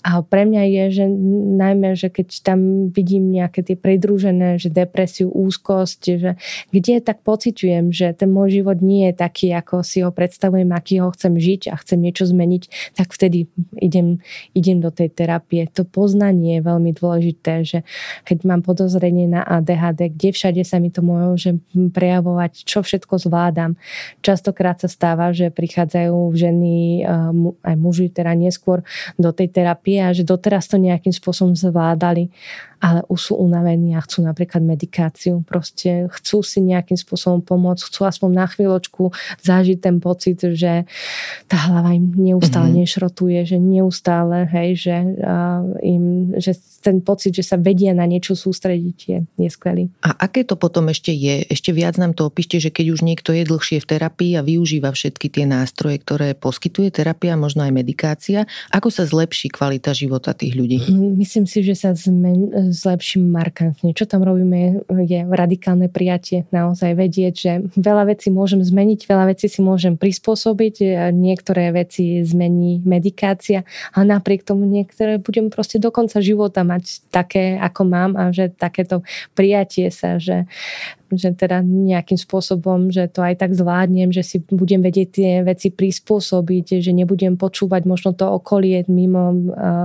A pre mňa je, že najmä, že keď tam vidím nejaké tie pridružené, že depresiu, úzkosť, že kde tak pociťujem, že ten môj život nie je taký, ako si ho predstavujem, aký ho chcem žiť a chcem niečo zmeniť, tak vtedy idem, idem do tej terapie. To poznanie je veľmi dôležité, že keď mám podozrenie na ADHD, kde všade sa mi to môže prejavovať, čo všetko zvládam. Častokrát sa stáva, že prichádzajú ženy, aj muži teda neskôr do tej terapie a že doteraz to nejakým spôsobom zvládali ale už sú unavení a chcú napríklad medikáciu. Proste chcú si nejakým spôsobom pomôcť, chcú aspoň na chvíľočku zažiť ten pocit, že tá hlava im neustále mm-hmm. nešrotuje, že neustále, hej, že, uh, im, že ten pocit, že sa vedia na niečo sústrediť je, je skvelý. A aké to potom ešte je? Ešte viac nám to opíšte, že keď už niekto je dlhšie v terapii a využíva všetky tie nástroje, ktoré poskytuje terapia, možno aj medikácia, ako sa zlepší kvalita života tých ľudí? Myslím si, že sa zmen, zlepším markantne. Čo tam robíme je radikálne prijatie. Naozaj vedieť, že veľa vecí môžem zmeniť, veľa vecí si môžem prispôsobiť, niektoré veci zmení medikácia a napriek tomu niektoré budem proste do konca života mať také, ako mám a že takéto prijatie sa, že že teda nejakým spôsobom, že to aj tak zvládnem, že si budem vedieť tie veci prispôsobiť, že nebudem počúvať možno to okolie mimo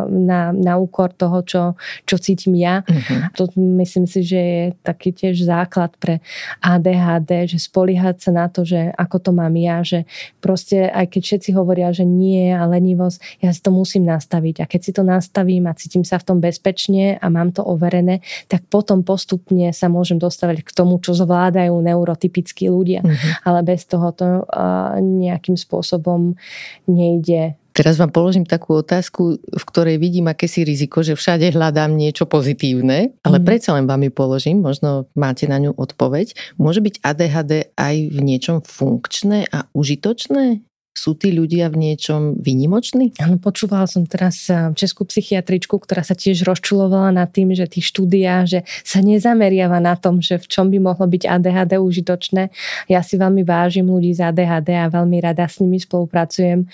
na, na úkor toho, čo, čo cítim ja. Uh-huh. To myslím si, že je taký tiež základ pre ADHD, že spoliehať sa na to, že ako to mám ja, že proste aj keď všetci hovoria, že nie a lenivosť, ja si to musím nastaviť. A keď si to nastavím a cítim sa v tom bezpečne a mám to overené, tak potom postupne sa môžem dostavať k tomu, čo zvládajú neurotypickí ľudia. Uh-huh. Ale bez toho to uh, nejakým spôsobom nejde. Teraz vám položím takú otázku, v ktorej vidím akési riziko, že všade hľadám niečo pozitívne, ale mm. predsa len vám ju položím, možno máte na ňu odpoveď. Môže byť ADHD aj v niečom funkčné a užitočné? Sú tí ľudia v niečom vynimoční? Áno, počúvala som teraz eh, českú psychiatričku, ktorá sa tiež rozčulovala nad tým, že tých štúdia, že sa nezameriava na tom, že v čom by mohlo byť ADHD užitočné. Ja si veľmi vážim ľudí z ADHD a veľmi rada s nimi spolupracujem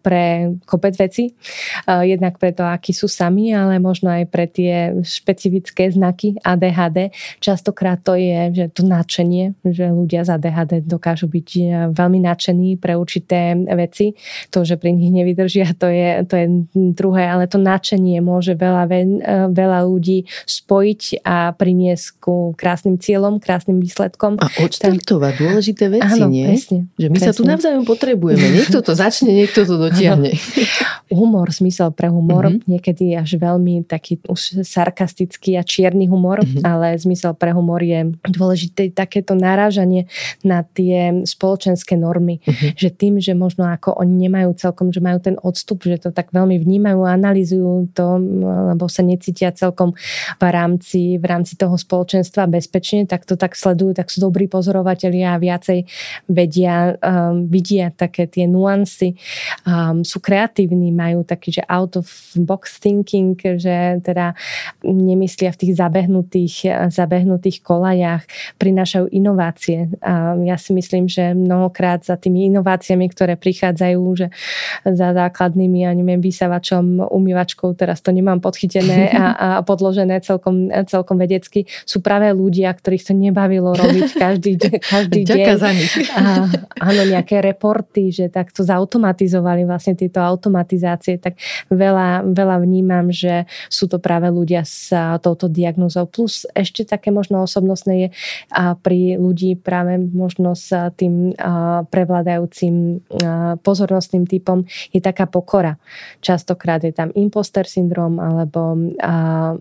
pre kopec veci. Jednak preto, akí sú sami, ale možno aj pre tie špecifické znaky ADHD. Častokrát to je že to nadšenie, že ľudia z ADHD dokážu byť eh, veľmi nadšení pre určité určité veci. To, že pri nich nevydržia, to je, to je druhé, ale to nadšenie môže veľa, veľa ľudí spojiť a priniesť ku krásnym cieľom, krásnym výsledkom. A odštartovať dôležité veci, áno, nie? Presne, že my presne. sa tu navzájom potrebujeme. Niekto to začne, niekto to dotiahne. humor, zmysel pre humor, mm-hmm. niekedy až veľmi taký už sarkastický a čierny humor, mm-hmm. ale zmysel pre humor je dôležité takéto narážanie na tie spoločenské normy, mm-hmm. že tým, tým, že možno ako oni nemajú celkom, že majú ten odstup, že to tak veľmi vnímajú analýzujú to, lebo sa necítia celkom v rámci, v rámci toho spoločenstva bezpečne, tak to tak sledujú, tak sú dobrí pozorovatelia a viacej vedia, um, vidia také tie nuancy, um, sú kreatívni, majú taký, že out of box thinking, že teda nemyslia v tých zabehnutých, zabehnutých kolajach, prinášajú inovácie. A ja si myslím, že mnohokrát za tými inováciami vecami, ktoré prichádzajú, že za základnými, ja neviem, vysavačom, umývačkou, teraz to nemám podchytené a, a podložené celkom, celkom vedecky, sú práve ľudia, ktorých to nebavilo robiť každý, *laughs* každý deň. za nich. A, áno, nejaké reporty, že takto zautomatizovali vlastne tieto automatizácie, tak veľa, veľa vnímam, že sú to práve ľudia s touto diagnózou. Plus ešte také možno osobnostné je a pri ľudí práve možno s tým prevládajúcim pozornostným typom, je taká pokora. Častokrát je tam imposter syndrom alebo,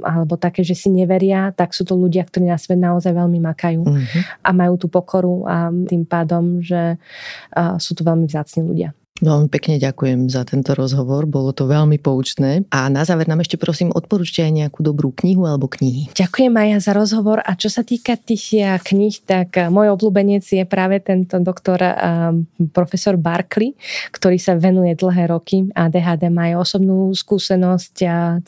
alebo také, že si neveria, tak sú to ľudia, ktorí na svet naozaj veľmi makajú uh-huh. a majú tú pokoru a tým pádom, že sú to veľmi vzácni ľudia. Veľmi pekne ďakujem za tento rozhovor, bolo to veľmi poučné. A na záver nám ešte prosím odporúčte aj nejakú dobrú knihu alebo knihy. Ďakujem Maja za rozhovor a čo sa týka tých eh, knih, tak eh, môj obľúbenec je práve tento doktor eh, profesor Barkley, ktorý sa venuje dlhé roky a DHD má aj osobnú skúsenosť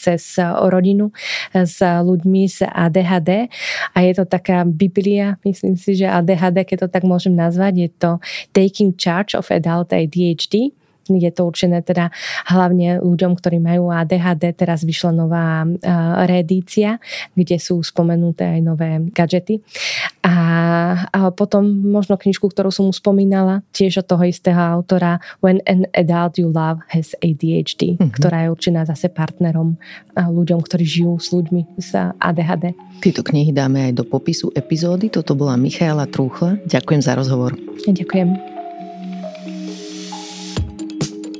cez rodinu s ľuďmi z ADHD a je to taká biblia, myslím si, že ADHD, keď to tak môžem nazvať, je to Taking Charge of Adult ADHD je to určené teda hlavne ľuďom, ktorí majú ADHD. Teraz vyšla nová reedícia, kde sú spomenuté aj nové gadžety. A, a potom možno knižku, ktorú som už spomínala, tiež od toho istého autora When an Adult You Love Has ADHD, mm-hmm. ktorá je určená zase partnerom ľuďom, ktorí žijú s ľuďmi s ADHD. Tieto knihy dáme aj do popisu epizódy. Toto bola Michaela Trúchla. Ďakujem za rozhovor. Ďakujem.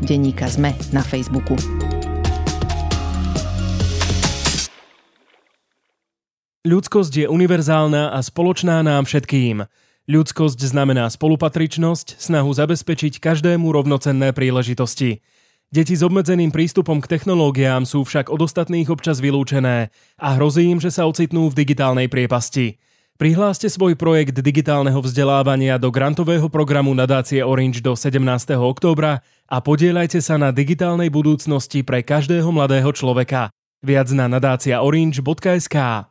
Denníka Sme na Facebooku. Ľudskosť je univerzálna a spoločná nám všetkým. Ľudskosť znamená spolupatričnosť, snahu zabezpečiť každému rovnocenné príležitosti. Deti s obmedzeným prístupom k technológiám sú však od ostatných občas vylúčené a hrozí im, že sa ocitnú v digitálnej priepasti. Prihláste svoj projekt digitálneho vzdelávania do grantového programu nadácie Orange do 17. októbra a podielajte sa na digitálnej budúcnosti pre každého mladého človeka. Viac na nadácia orange.sk